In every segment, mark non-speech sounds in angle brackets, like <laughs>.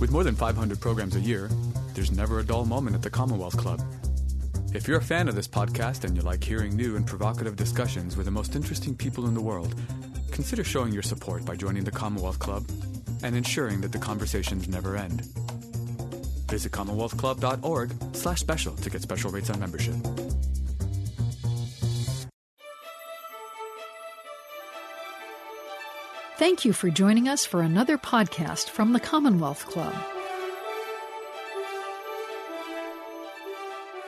With more than 500 programs a year, there's never a dull moment at the Commonwealth Club. If you're a fan of this podcast and you like hearing new and provocative discussions with the most interesting people in the world, consider showing your support by joining the Commonwealth Club and ensuring that the conversations never end. Visit commonwealthclub.org slash special to get special rates on membership. Thank you for joining us for another podcast from the Commonwealth Club.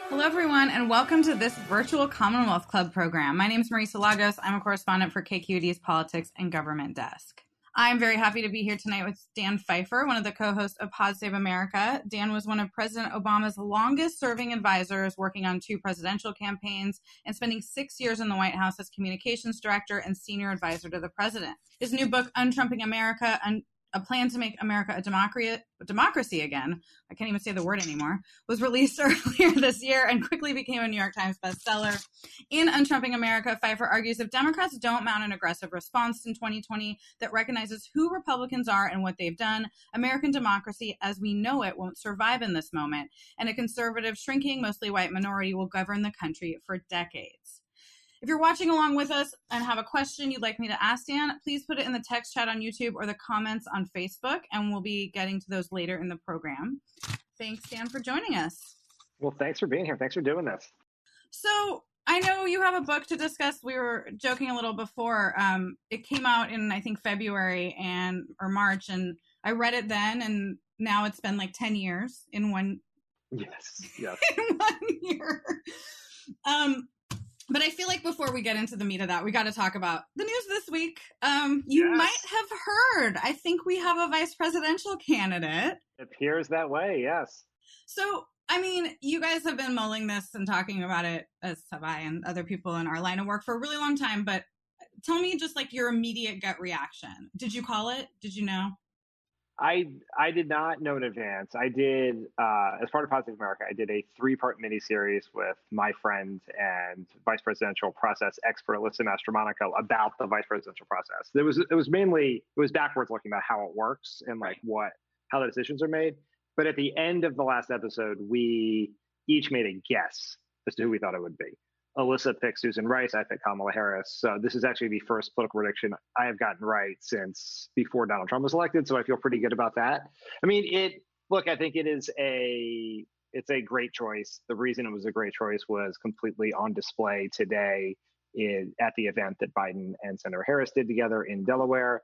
Hello, everyone, and welcome to this virtual Commonwealth Club program. My name is Marisa Lagos. I'm a correspondent for KQED's Politics and Government Desk. I'm very happy to be here tonight with Dan Pfeiffer, one of the co hosts of Pod Save America. Dan was one of President Obama's longest serving advisors, working on two presidential campaigns and spending six years in the White House as communications director and senior advisor to the president. His new book, Untrumping America, Un- a plan to make America a democracy, democracy again, I can't even say the word anymore, was released <laughs> earlier this year and quickly became a New York Times bestseller. In Untrumping America, Pfeiffer argues if Democrats don't mount an aggressive response in 2020 that recognizes who Republicans are and what they've done, American democracy as we know it won't survive in this moment, and a conservative, shrinking, mostly white minority will govern the country for decades. If you're watching along with us and have a question you'd like me to ask Dan, please put it in the text chat on YouTube or the comments on Facebook, and we'll be getting to those later in the program. Thanks, Dan, for joining us. Well, thanks for being here. Thanks for doing this. So, I know you have a book to discuss. We were joking a little before. Um, it came out in I think February and or March, and I read it then, and now it's been like ten years in one. Yes, <laughs> yes. in one year. Um, but I feel like before we get into the meat of that, we got to talk about the news this week. Um, you Yes. might have heard. I think we have a vice presidential candidate. It appears that way. Yes. So, I mean, you guys have been mulling this and talking about it, as have I and other people in our line of work for a really long time. But tell me just like your immediate gut reaction. Did you call it? Did you know? I I did not know in advance. I did uh, as part of Pod Save America. I did a three part miniseries with my friend and vice presidential process expert Alyssa Mastromonaco about the vice presidential process. It was it was mainly it was backwards looking about how it works and like what how the decisions are made. But at the end of the last episode, we each made a guess as to who we thought it would be. Alyssa picked Susan Rice. I picked Kamala Harris. So this is actually the first political prediction I have gotten right since before Donald Trump was elected. So I feel pretty good about that. I mean, it. Look, I think it is a it's a great choice. The reason it was a great choice was completely on display today in, at the event that Biden and Senator Harris did together in Delaware.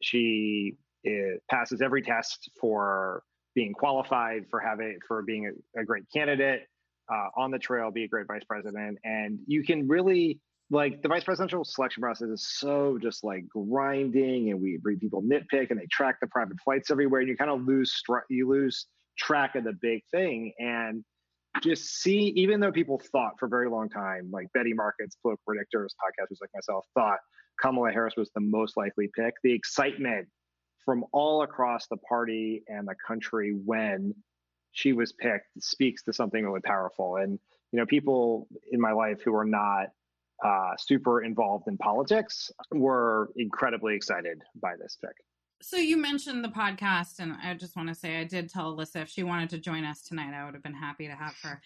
She eh, passes every test for being qualified for having for being a, a great candidate uh, on the trail, be a great vice president, and you can really like the vice presidential selection process is so just like grinding, and we people nitpick and they track the private flights everywhere, and you kind of lose str- you lose track of the big thing, and just see even though people thought for a very long time, like betting markets, political predictors, podcasters like myself thought Kamala Harris was the most likely pick, the excitement from all across the party and the country when she was picked speaks to something really powerful. And you know, people in my life who are not uh, super involved in politics were incredibly excited by this pick. So you mentioned the podcast, and I just want to say I did tell Alyssa if she wanted to join us tonight, I would have been happy to have her.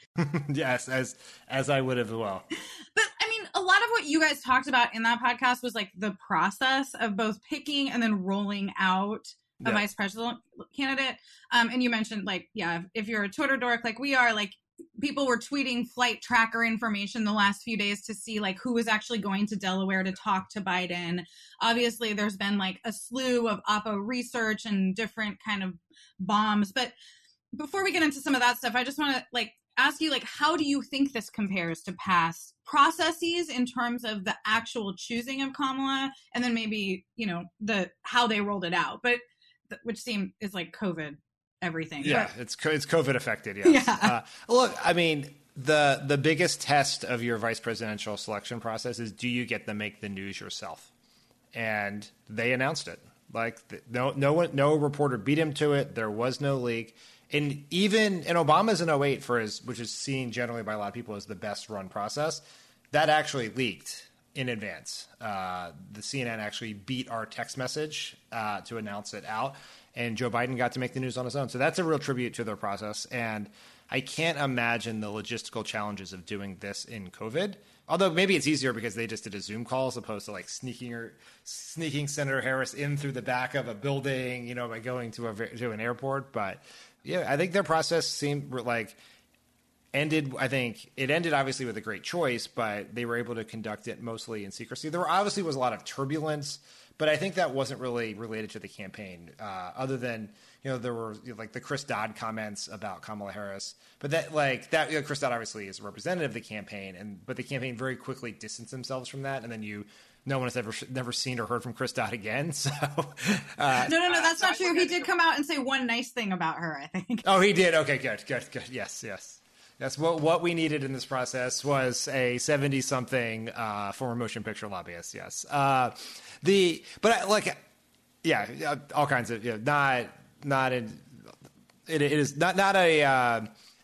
<laughs> yes, as as I would have as well. <laughs> But I mean, a lot of what you guys talked about in that podcast was like the process of both picking and then rolling out a Yeah. vice president candidate. Um, and you mentioned like, yeah, if, you're a Twitter dork like we are, like people were tweeting flight tracker information the last few days to see like who was actually going to Delaware to talk to Biden. Obviously, there's been like a slew of Oppo research and different kind of bombs. But before we get into some of that stuff, I just want to like ask you like how do you think this compares to past processes in terms of the actual choosing of Kamala and then maybe, you know, the how they rolled it out. But which seem is like COVID everything. Yeah, But- it's it's COVID affected. Yes. Yeah. Uh, look, I mean, the the biggest test of your vice presidential selection process is do you get to make the news yourself? And they announced it. Like no no one no reporter beat him to it. There was no leak. And even in Obama's in 08 for his which is seen generally by a lot of people as the best run process, that actually leaked in advance. Uh, the CNN actually beat our text message uh, to announce it out, and Joe Biden got to make the news on his own. So that's a real tribute to their process. And I can't imagine the logistical challenges of doing this in COVID. Although maybe it's easier because they just did a Zoom call as opposed to like sneaking or sneaking Senator Harris in through the back of a building, you know, by going to a to an airport. But yeah, I think their process seemed like ended i think it ended obviously with a great choice but they were able to conduct it mostly in secrecy there obviously was a lot of turbulence but i think that wasn't really related to the campaign uh, other than you know there were you know, like the chris dodd comments about kamala harris but that like that you know, chris dodd obviously is a representative of the campaign and but the campaign very quickly distanced themselves from that and then you no one has ever never seen or heard from Chris Dodd again. <laughs> So uh, no, no, no, that's not true. He did come out and say one nice thing about her. I think. Oh, he did. Okay, good, good, good. Yes, yes. That's what what we needed in this process was a seventy something uh, former motion picture lobbyist. Yes, uh, the but like yeah, all kinds of know, not not in it, it is not not a uh,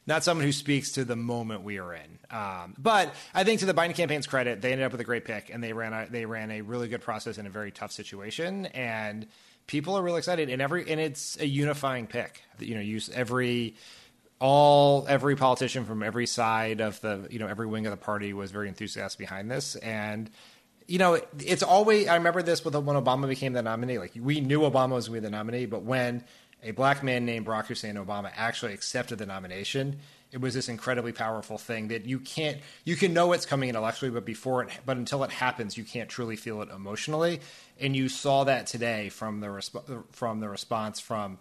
not someone who speaks to the moment we are in. Um, but I think to the Biden campaign's credit, they ended up with a great pick, and they ran a, they ran a really good process in a very tough situation, and people are really excited. And every and it's a unifying pick. You know, use every all every politician from every side of the you know every wing of the party was very enthusiastic behind this. And you know it's always i remember this with when obama became the nominee. Like we knew obama was going to be the nominee but when a black man named barack hussein obama actually accepted the nomination it was this incredibly powerful thing that you can't you can know it's coming intellectually but before it but until it happens you can't truly feel it emotionally. And you saw that today from the resp- from the response from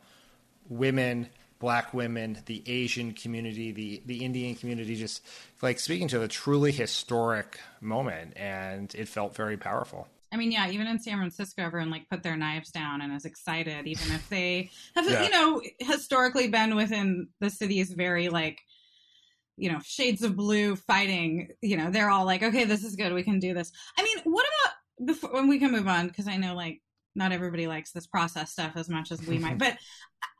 women black women, the Asian community, the the Indian community, just like speaking to a truly historic moment, and it felt very powerful. I mean, yeah, even in San Francisco, everyone like put their knives down and is excited, even if they <laughs> have, yeah. you know, historically been within the city's very like, you know, shades of blue fighting. You know, they're all like, okay, this is good, we can do this. I mean, what about before when we can move on because I know like not everybody likes this process stuff as much as we might, <laughs> but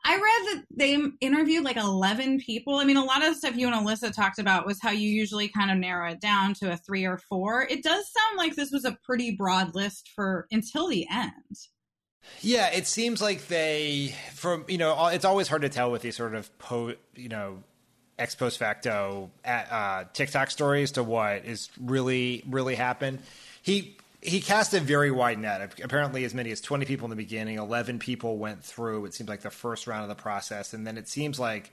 I read that they interviewed like 11 people. I mean, a lot of the stuff you and Alyssa talked about was how you usually kind of narrow it down to a three or four. It does sound like this was a pretty broad list for until the end. Yeah, it seems like they, from, you know, it's always hard to tell with these sort of, po, you know, ex post facto uh, tick-tock stories to what is really, really happened. He he cast a very wide net. Apparently, as many as 20 people in the beginning, 11 people went through. It seems like the first round of the process. And then it seems like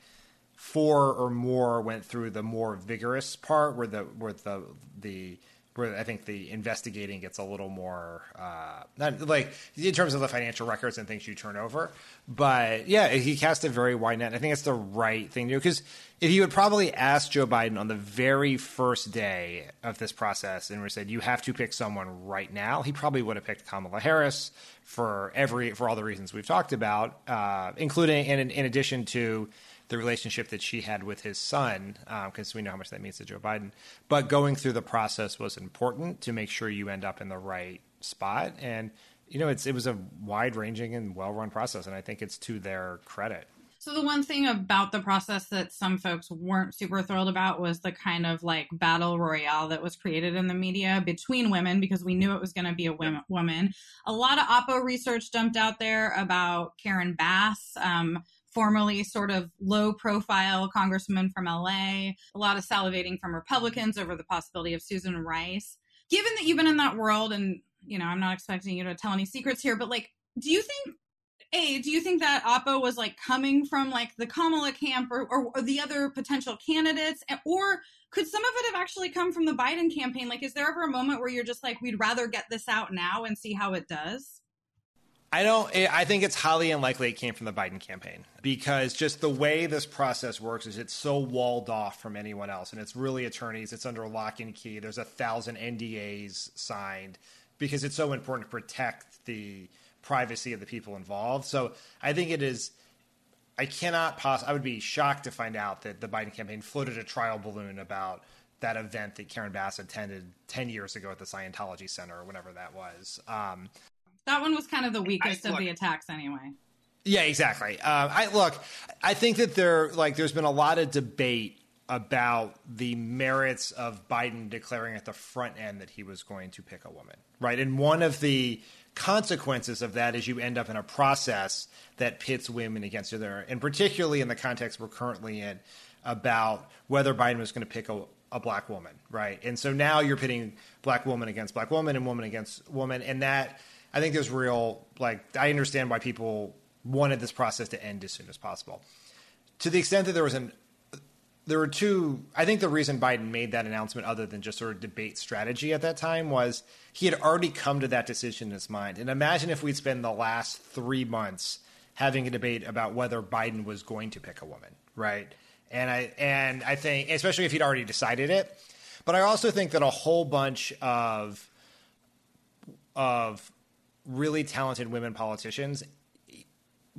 four or more went through the more vigorous part where the, where the, the, where I think the investigating gets a little more uh, not like in terms of the financial records and things you turn over. But yeah, he cast a very wide net. I think it's the right thing to do because if you had probably asked Joe Biden on the very first day of this process and we said you have to pick someone right now, he probably would have picked Kamala Harris for every for all the reasons we've talked about, uh, including in, in addition to the relationship that she had with his son, because um, we know how much that means to Joe Biden. But going through the process was important to make sure you end up in the right spot. And you know, it's it was a wide ranging and well run process, and I think it's to their credit. So the one thing about the process that some folks weren't super thrilled about was the kind of like battle royale that was created in the media between women because we knew it was going to be a woman. A lot of Oppo research dumped out there about Karen Bass. Um, formerly sort of low profile congresswoman from LA, a lot of salivating from Republicans over the possibility of Susan Rice. Given that you've been in that world, and you know, I'm not expecting you to tell any secrets here, but like, do you think a do you think that oppo was like coming from like the kamala camp or, or, or, the other potential candidates? Or could some of it have actually come from the biden campaign? Like is there ever a moment where you're just like we'd rather get this out now and see how it does I don't. I think it's highly unlikely it came from the Biden campaign because just the way this process works is it's so walled off from anyone else, and it's really attorneys. It's under lock and key. There's a thousand NDAs signed because it's so important to protect the privacy of the people involved. So I think it is. I cannot pass. I would be shocked to find out that the Biden campaign floated a trial balloon about that event that Karen Bass attended 10 years ago at the Scientology Center or whatever that was. Um, that one was kind of the weakest I, look, of the attacks, anyway. Yeah, exactly. Uh, I look. I think that there, like, there's been a lot of debate about the merits of Biden declaring at the front end that he was going to pick a woman, right? And one of the consequences of that is you end up in a process that pits women against each other, and particularly in the context we're currently in about whether Biden was going to pick a, a black woman, right? And so now you're pitting black woman against black woman and woman against woman, and that I think there's real like I understand why people wanted this process to end as soon as possible. To the extent that there was an there were two. I think the reason Biden made that announcement, other than just sort of debate strategy at that time, was he had already come to that decision in his mind. And imagine if we'd spent the last three months having a debate about whether Biden was going to pick a woman, right? And I and I think, especially if he'd already decided it, but I also think that a whole bunch of of really talented women politicians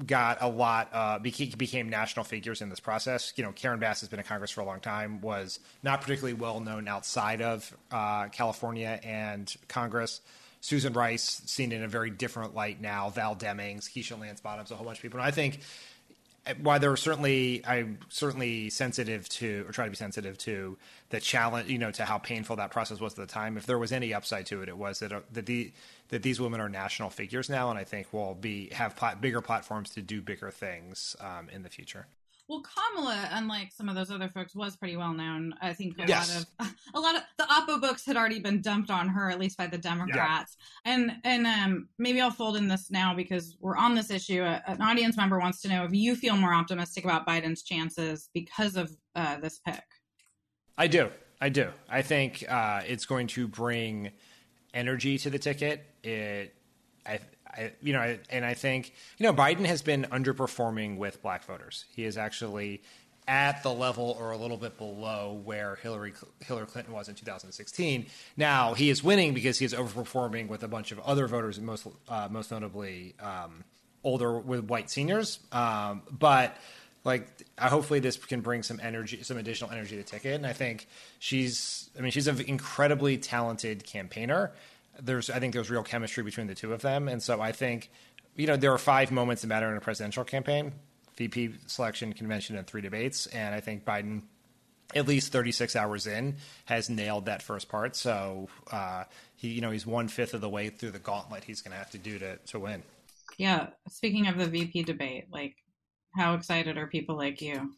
got a lot uh, became, became national figures in this process. You know, Karen Bass has been in Congress for a long time. Was not particularly well known outside of uh, California and Congress. Susan Rice seen in a very different light now. Val Demings, Keisha Lance Bottoms, a whole bunch of people. And I think while there were certainly I'm certainly sensitive to or try to be sensitive to the challenge, you know, to how painful that process was at the time. If there was any upside to it, it was that uh, that the that these women are national figures now, and I think will be have plat- bigger platforms to do bigger things um, in the future. Well, Kamala, unlike some of those other folks, was pretty well known. I think a yes. lot of <laughs> a lot of the Oppo books had already been dumped on her, at least by the Democrats. Yeah. And and um, maybe I'll fold in this now because we're on this issue. an audience member wants to know if you feel more optimistic about Biden's chances because of uh, this pick. I do. I do. I think uh, it's going to bring energy to the ticket. It, I, I, you know, and I think you know Biden has been underperforming with black voters. He is actually at the level or a little bit below where Hillary Hillary Clinton was in 2016. Now he is winning because he is overperforming with a bunch of other voters, most uh, most notably um, older with white seniors. Um, but like, hopefully this can bring some energy, some additional energy to the ticket. And I think she's, I mean, she's an incredibly talented campaigner there's I think there's real chemistry between the two of them, and so I think you know there are five moments that matter in a presidential campaign: VP selection, convention, and three debates. And I think Biden, at least 36 hours in, has nailed that first part. So uh, he you know he's one fifth of the way through the gauntlet he's going to have to do to to win. Yeah. Speaking of the VP debate, like how excited are people like you?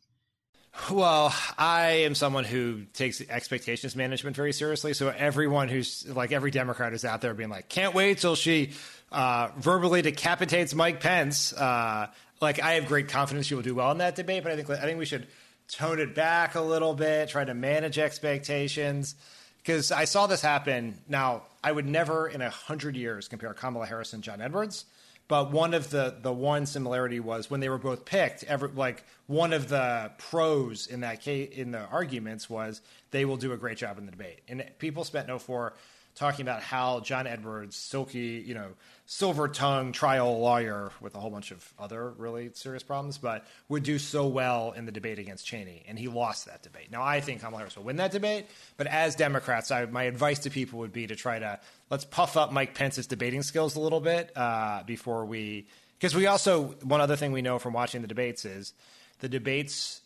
Well, I am someone who takes expectations management very seriously. So everyone who's like every Democrat is out there being like, can't wait till she uh, verbally decapitates Mike Pence. Uh, like I have great confidence she will do well in that debate, but I think I think we should tone it back a little bit, try to manage expectations. Because I saw this happen. Now, I would never in a hundred years compare Kamala Harris and John Edwards but one of the the one similarity was when they were both picked. Every like one of the pros in that case in the arguments was they will do a great job in the debate, and people spent no for talking about how John Edwards, silky, you know, silver tongue trial lawyer with a whole bunch of other really serious problems, but would do so well in the debate against Cheney, and he lost that debate. Now I think Kamala Harris will win that debate, but as Democrats, I, my advice to people would be to try to let's puff up Mike Pence's debating skills a little bit uh, before we, because we also one other thing we know from watching the debates is the debates.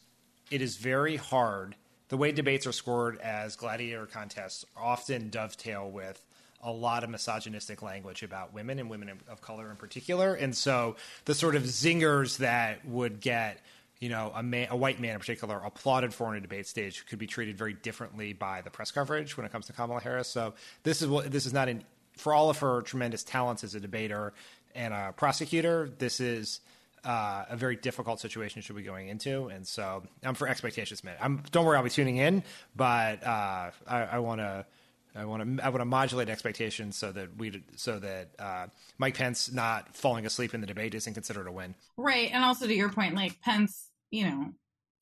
It is very hard the way debates are scored as gladiator contests often dovetail with a lot of misogynistic language about women and women of color in particular. And so the sort of zingers that would get, you know, a, man, a white man in particular applauded for on a debate stage could be treated very differently by the press coverage when it comes to Kamala Harris. So this is what this is not an for all of her tremendous talents as a debater and a prosecutor. This is uh, a very difficult situation should be going into, and so I'm for expectations, man. I'm don't worry, I'll be tuning in, but uh, I want to. I want to I want to modulate expectations so that we so that uh, Mike Pence not falling asleep in the debate isn't considered a win. Right, and also to your point, like Pence, you know,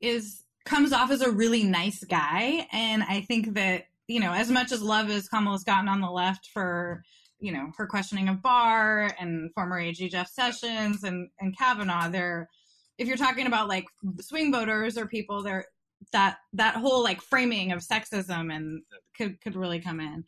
is comes off as a really nice guy, and I think that you know as much as love as Kamala's gotten on the left for you know her questioning of Barr and former AG Jeff Sessions and and Kavanaugh. They're if you're talking about like swing voters or people, there that that whole like framing of sexism and could could really come in.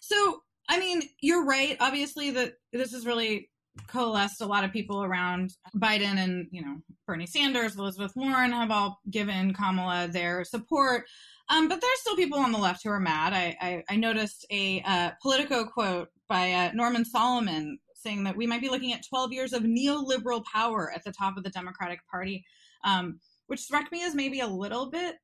So I mean, you're right. Obviously, that this is really coalesced a lot of people around Biden and, you know, Bernie Sanders, Elizabeth Warren have all given Kamala their support. Um, but there's still people on the left who are mad. I, I, I noticed a uh, Politico quote by uh, Norman Solomon saying that we might be looking at 12 years of neoliberal power at the top of the Democratic Party, um, which struck me as maybe a little bit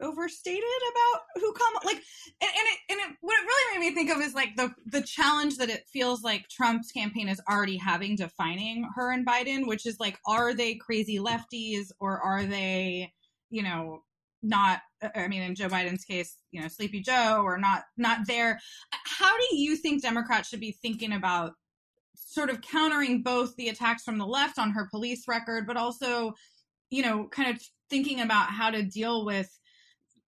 overstated about who come like and, and it and it what it really made me think of is like the the challenge that it feels like Trump's campaign is already having defining her and Biden, which is like are they crazy lefties or are they, you know, not i mean in joe biden's case you know sleepy joe or not not there how do you think democrats should be thinking about sort of countering both the attacks from the left on her police record but also you know kind of thinking about how to deal with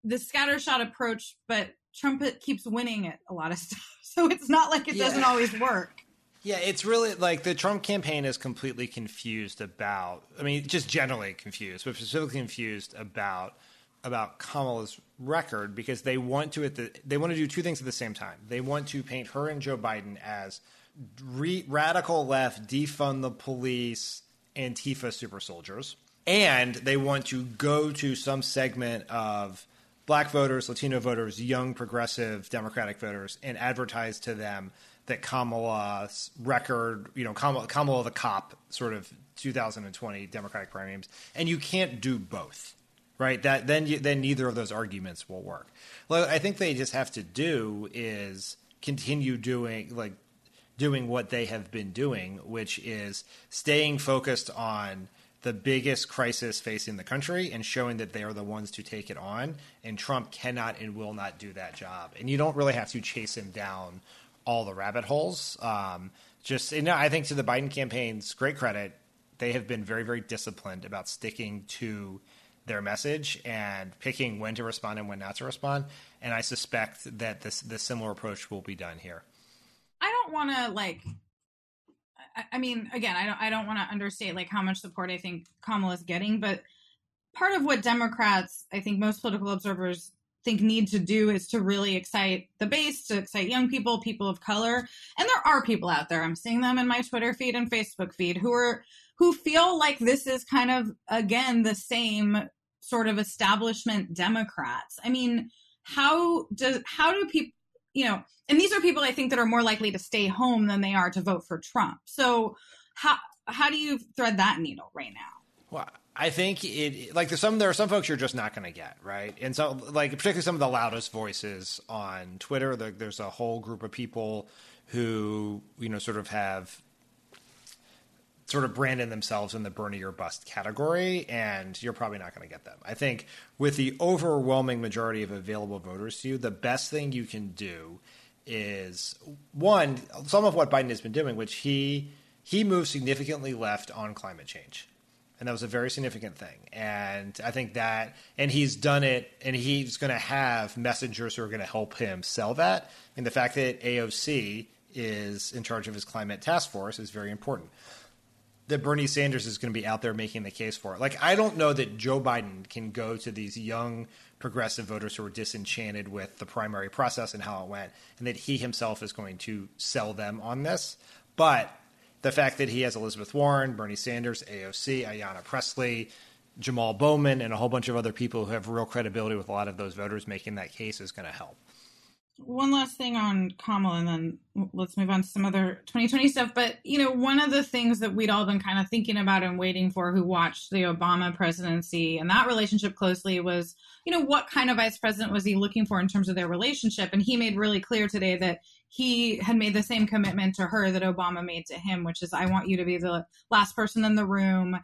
the scattershot approach but trump keeps winning at a lot of <laughs> stuff so it's not like it yeah. doesn't always work yeah, it's really like the Trump campaign is completely confused about. I mean, just generally confused, but specifically confused about about Kamala's record because they want to at the they want to do two things at the same time. They want to paint her and Joe Biden as re- radical left, defund the police, Antifa super soldiers, and they want to go to some segment of black voters, Latino voters, young progressive Democratic voters, and advertise to them that Kamala's record, you know, Kamala, Kamala the cop, sort of 2020 Democratic primaries, and you can't do both right? That then you, then neither of those arguments will work. What I think they just have to do is continue doing like doing what they have been doing, which is staying focused on the biggest crisis facing the country and showing that they are the ones to take it on. And Trump cannot and will not do that job. And you don't really have to chase him down all the rabbit holes. Um, just, you know, I think to the Biden campaign's great credit, they have been very, very disciplined about sticking to their message and picking when to respond and when not to respond. And I suspect that this this similar approach will be done here. I don't want to like. I, mean, again, I don't. I don't want to understate like how much support I think Kamala is getting, but part of what Democrats, I think most political observers think need to do is to really excite the base, to excite young people, people of color. And there are people out there. I'm seeing them in my Twitter feed and Facebook feed who are who feel like this is kind of again the same sort of establishment Democrats. I mean, how does how do people you know and these are people i think that are more likely to stay home than they are to vote for trump. So how how do you thread that needle right now? Well i think it like there's some there are some folks you're just not going to get right? And so like particularly some of the loudest voices on twitter there's a whole group of people who you know sort of have sort of branding themselves in the Bernie or bust category, and you're probably not going to get them. I think with the overwhelming majority of available voters to you, the best thing you can do is one some of what Biden has been doing, which he he moved significantly left on climate change. And that was a very significant thing. And I think that, and he's done it, and he's going to have messengers who are going to help him sell that. And the fact that AOC is in charge of his climate task force is very important that Bernie Sanders is going to be out there making the case for it. Like, I don't know that Joe Biden can go to these young progressive voters who are disenchanted with the primary process and how it went, and that he himself is going to sell them on this. But the fact that he has Elizabeth Warren, Bernie Sanders, AOC, Ayanna Pressley, Jamal Bowman, and a whole bunch of other people who have real credibility with a lot of those voters making that case is going to help one last thing on Kamala, and then let's move on to some other 2020 stuff. But you know, one of the things that we'd all been kind of thinking about and waiting for, who watched the Obama presidency and that relationship closely, was you know what kind of vice president was he looking for in terms of their relationship? And he made really clear today that he had made the same commitment to her that Obama made to him, which is, I want you to be the last person in the room.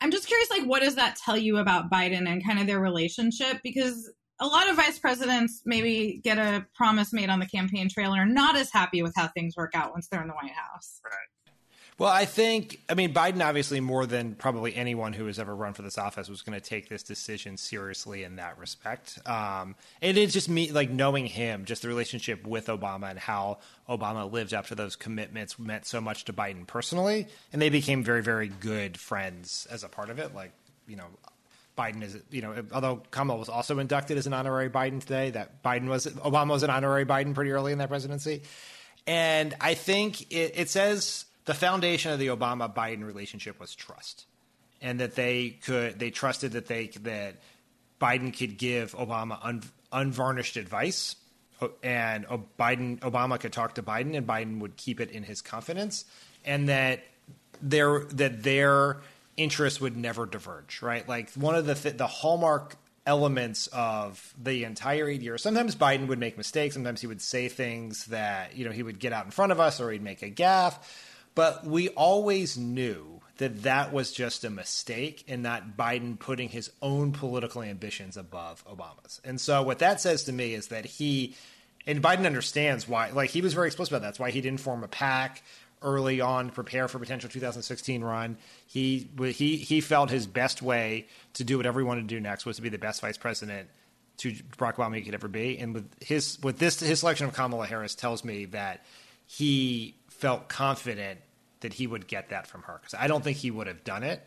I'm just curious, like, what does that tell you about Biden and kind of their relationship? Because a lot of vice presidents maybe get a promise made on the campaign trail and are not as happy with how things work out once they're in the White House. Right. Well, I think, I mean, Biden obviously more than probably anyone who has ever run for this office was going to take this decision seriously in that respect. Um, it is just me, like knowing him, just the relationship with Obama and how Obama lived up to those commitments meant so much to Biden personally. And they became very, very good friends as a part of it. Like, you know, Biden is, you know, although Kamala was also inducted as an honorary Biden today, that Biden was, Obama was an honorary Biden pretty early in that presidency. And I think it, it says the foundation of the Obama Biden relationship was trust, and that they could they trusted that they that Biden could give Obama un, unvarnished advice, uh, and Biden Obama could talk to Biden, and Biden would keep it in his confidence, and that their that their interests would never diverge. Right, like one of the th- the hallmark elements of the entire eight. Sometimes Biden would make mistakes. Sometimes he would say things that you know he would get out in front of us, or he'd make a gaffe. But we always knew that that was just a mistake and not Biden putting his own political ambitions above Obama's. And so what that says to me is that he and Biden understands why like he was very explicit about that. That's why he didn't form a PAC early on prepare for potential 2016 run. He he he felt his best way to do whatever he wanted to do next was to be the best vice president to Barack Obama he could ever be. And with his with this his selection of Kamala Harris tells me that he felt confident that he would get that from her because I don't think he would have done it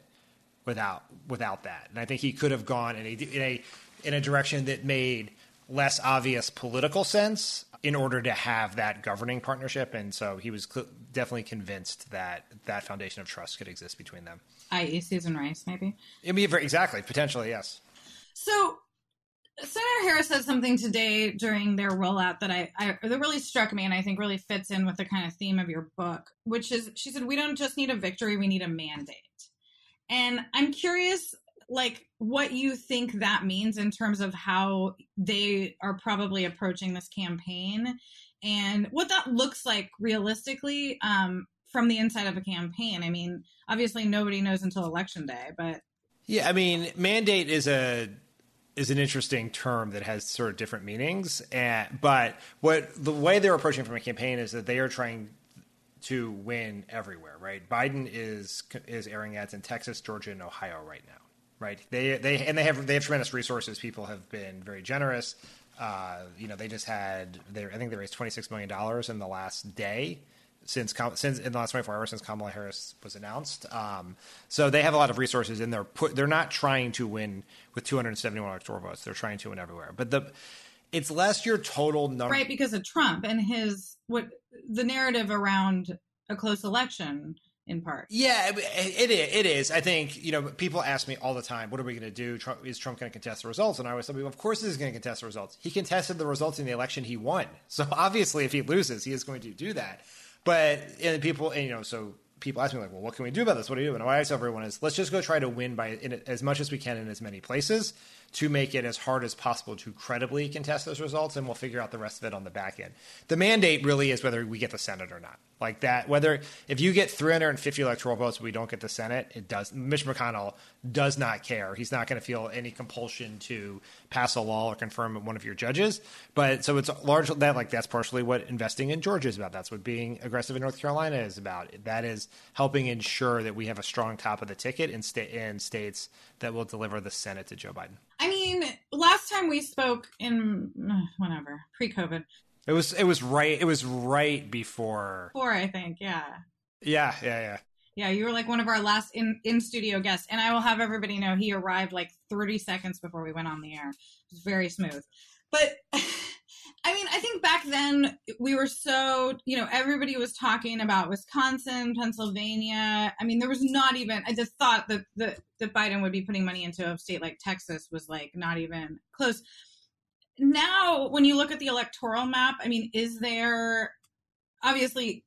without without that. And I think he could have gone in a in a in a direction that made less obvious political sense in order to have that governing partnership. And so he was cl- definitely convinced that that foundation of trust could exist between them. I.e., Susan Rice, maybe. I mean, exactly, potentially, yes. So Senator Harris said something today during their rollout that I, I, that really struck me and I think really fits in with the kind of theme of your book, which is she said we don't just need a victory, we need a mandate. And I'm curious like what you think that means in terms of how they are probably approaching this campaign and what that looks like realistically um, from the inside of a campaign. I mean, obviously nobody knows until election day, but yeah, I mean, mandate is a is an interesting term that has sort of different meanings. And but what the way they're approaching from a campaign is that they are trying to win everywhere, right? Biden is is airing ads in Texas, Georgia, and Ohio right now, right? They they and they have they have tremendous resources. People have been very generous. Uh, you know, they just had they I think they raised twenty six million dollars in the last day since since in the last 24 hours since Kamala Harris was announced. Um, so they have a lot of resources and they're put, they're not trying to win with 271 electoral votes. They're trying to win everywhere. But the it's less your total number, right? Because of Trump and his what the narrative around a close election in part. Yeah, it, it is. It is. I think you know people ask me all the time, "What are we going to do? Trump, is Trump going to contest the results?" And I always tell people, "Of course, he's going to contest the results. He contested the results in the election he won. <laughs> So obviously, if he loses, he is going to do that." But and people, and, you know, so people ask me like, well, what can we do about this? What do you do? And what I tell everyone is, let's just go try to win by in, as much as we can in as many places to make it as hard as possible to credibly contest those results, and we'll figure out the rest of it on the back end. The mandate really is whether we get the Senate or not like that. Whether if you get 350 electoral votes, we don't get the Senate. It does. Mitch McConnell does not care. He's not going to feel any compulsion to pass a law or confirm one of your judges. But so it's largely that like that's partially what investing in Georgia is about. That's what being aggressive in North Carolina is about. That is helping ensure that we have a strong top of the ticket in state in states that will deliver the Senate to Joe Biden. I mean, last time we spoke in uh, whatever pre-COVID, it was it was right it was right before. Before I think, yeah. Yeah, yeah, yeah. Yeah, you were like one of our last in in studio guests, and I will have everybody know he arrived like 30 seconds before we went on the air. It was very smooth. But <laughs> I mean, I think back then we were so, you know, everybody was talking about Wisconsin, Pennsylvania. I mean, there was not even, I just thought that, that, that Biden would be putting money into a state like Texas was like not even close now when you look at the electoral map, I mean, is there obviously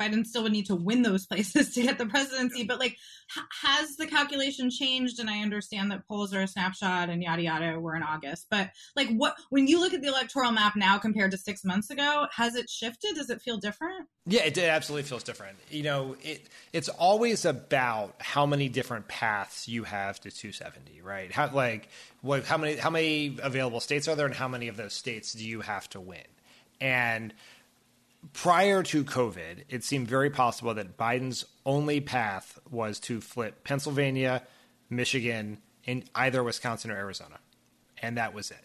Biden still would need to win those <laughs> places to get the presidency, but like, h- has the calculation changed? And I understand that polls are a snapshot and yada yada. We're in August, but like, what when you look at the electoral map now compared to six months ago, has it shifted? Does it feel different? Yeah, it, it absolutely feels different. You know, it it's always about how many different paths you have to 270, right? How like what how many how many available states are there, and how many of those states do you have to win? And prior to COVID, it seemed very possible that Biden's only path was to flip Pennsylvania, Michigan, and either Wisconsin or Arizona. And that was it.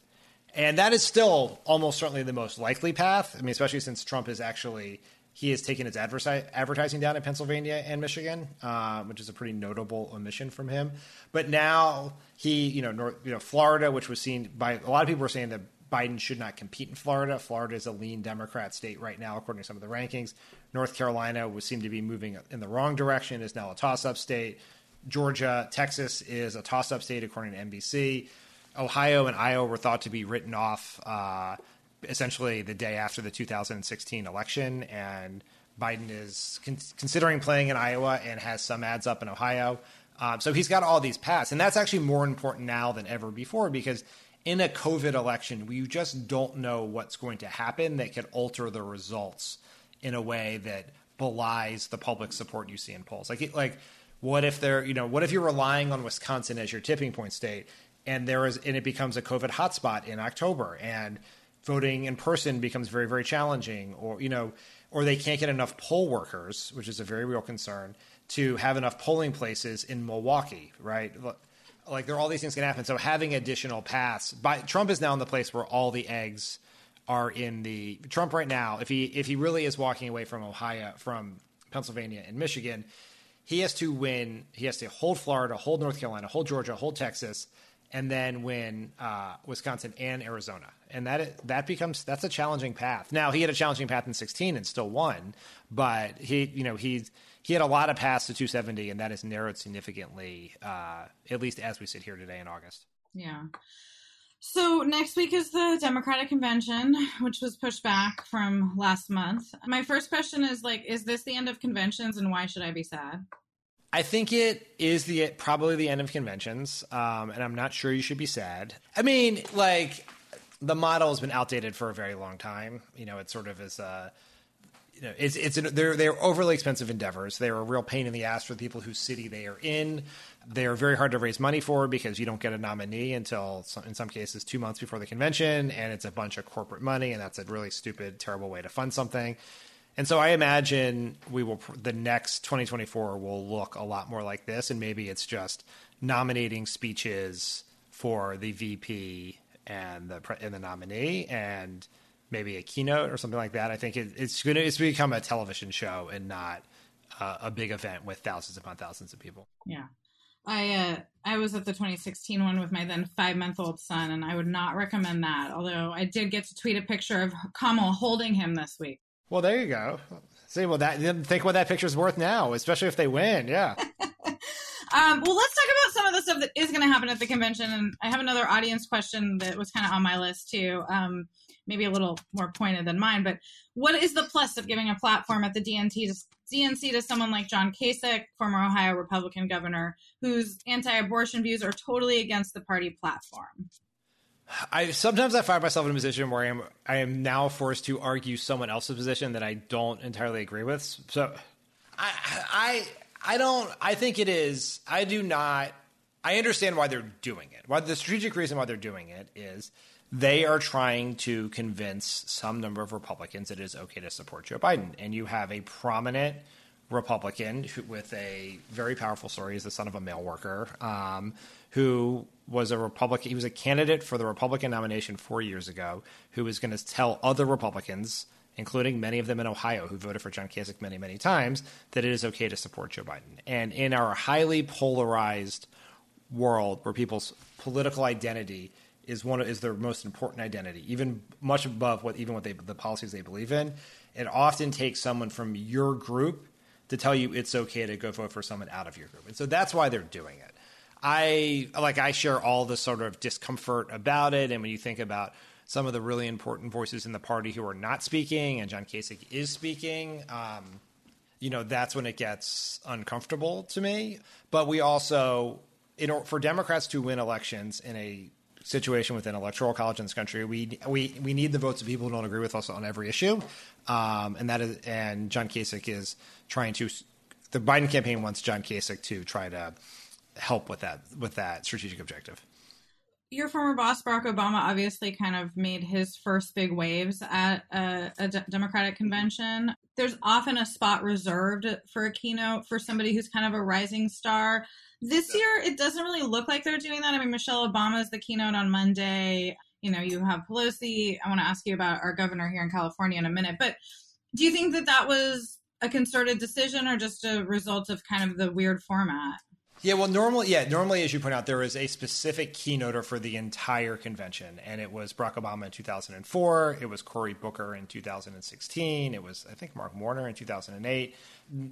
And that is still almost certainly the most likely path. I mean, especially since Trump is actually he has taken his adversi- advertising down in Pennsylvania and Michigan, uh, which is a pretty notable omission from him. But now he, you know, North, you know, Florida, which was seen by a lot of people were saying that Biden should not compete in Florida. Florida is a lean Democrat state right now, according to some of the rankings. North Carolina would seem to be moving in the wrong direction, is now a toss up state. Georgia, Texas is a toss up state, according to NBC. Ohio and Iowa were thought to be written off uh, essentially the day after the 2016 election. And Biden is con- considering playing in Iowa and has some ads up in Ohio. Um, so he's got all these paths. And that's actually more important now than ever before because in a COVID election, we just don't know what's going to happen that could alter the results in a way that belies the public support you see in polls. Like, like what if they're, you know, what if you're relying on Wisconsin as your tipping point state and there is, and it becomes a COVID hotspot in October and voting in person becomes very, very challenging or, you know, or they can't get enough poll workers, which is a very real concern, to have enough polling places in Milwaukee, right? Like there are all these things can happen. So having additional paths, by Trump is now in the place where all the eggs are in the Trump right now. If he if he really is walking away from Ohio, from Pennsylvania and Michigan, he has to win. He has to hold Florida, hold North Carolina, hold Georgia, hold Texas, and then win uh, Wisconsin and Arizona. And that that becomes that's a challenging path. Now he had a challenging path in 16 and still won, but he you know he's he had a lot of paths to 270, and that has narrowed significantly, uh, at least as we sit here today in August. Yeah. So next week is the Democratic convention, which was pushed back from last month. My first question is like, is this the end of conventions, and why should I be sad? I think it is the probably the end of conventions, um, and I'm not sure you should be sad. I mean, like the model has been outdated for a very long time. You know, it sort of is. Uh, you know, it's it's an, they're they're overly expensive endeavors. They're a real pain in the ass for the people whose city they are in. They are very hard to raise money for because you don't get a nominee until in some cases two months before the convention, and it's a bunch of corporate money, and that's a really stupid, terrible way to fund something. And so I imagine we will the next 2024 will look a lot more like this, and maybe it's just nominating speeches for the VP and the and the nominee and maybe a keynote or something like that. I think it, it's going to it's become a television show and not uh, a big event with thousands upon thousands of people. Yeah. I uh, I was at the 2016 one with my then five month old son, and I would not recommend that. Although I did get to tweet a picture of Kamala holding him this week. Well, there you go. See, well, that think what that picture's worth now, especially if they win. Yeah. <laughs> Um, well, let's talk about some of the stuff that is going to happen at the convention. And I have another audience question that was kind of on my list too. Um, maybe a little more pointed than mine, but what is the plus of giving a platform at the DNT to, DNC to someone like John Kasich, former Ohio Republican governor, whose anti-abortion views are totally against the party platform? I sometimes I find myself in a position where I am I am now forced to argue someone else's position that I don't entirely agree with. So I I I don't I think it is I do not I understand why they're doing it. Why the strategic reason why they're doing it is they are trying to convince some number of Republicans it is okay to support Joe Biden. And you have a prominent Republican who, with a very powerful story. He's the son of a mail worker um, who was a Republican. He was a candidate for the Republican nomination four years ago who was going to tell other Republicans, including many of them in Ohio who voted for John Kasich many, many times, that it is okay to support Joe Biden. And in our highly polarized world where people's political identity – is one is their most important identity, even much above what even what they the policies they believe in. It often takes someone from your group to tell you it's okay to go vote for someone out of your group, and so that's why they're doing it. I like I share all the sort of discomfort about it, and when you think about some of the really important voices in the party who are not speaking, and John Kasich is speaking. Um, you know that's when it gets uncomfortable to me. But we also, in, for Democrats to win elections in a situation within electoral college in this country. We we we need the votes of people who don't agree with us on every issue, um, and that is and John Kasich is trying to. The Biden campaign wants John Kasich to try to help with that with that strategic objective. Your former boss Barack Obama obviously kind of made his first big waves at a, a Democratic convention. There's often a spot reserved for a keynote for somebody who's kind of a rising star. This year, it doesn't really look like they're doing that. I mean, Michelle Obama is the keynote on Monday. You know, you have Pelosi. I want to ask you about our governor here in California in a minute. But do you think that that was a concerted decision or just a result of kind of the weird format? Yeah, well, normally, yeah, normally, as you point out, there is a specific keynoter for the entire convention, and it was Barack Obama in 2004. It was Cory Booker in 2016. It was, I think, Mark Warner in 2008.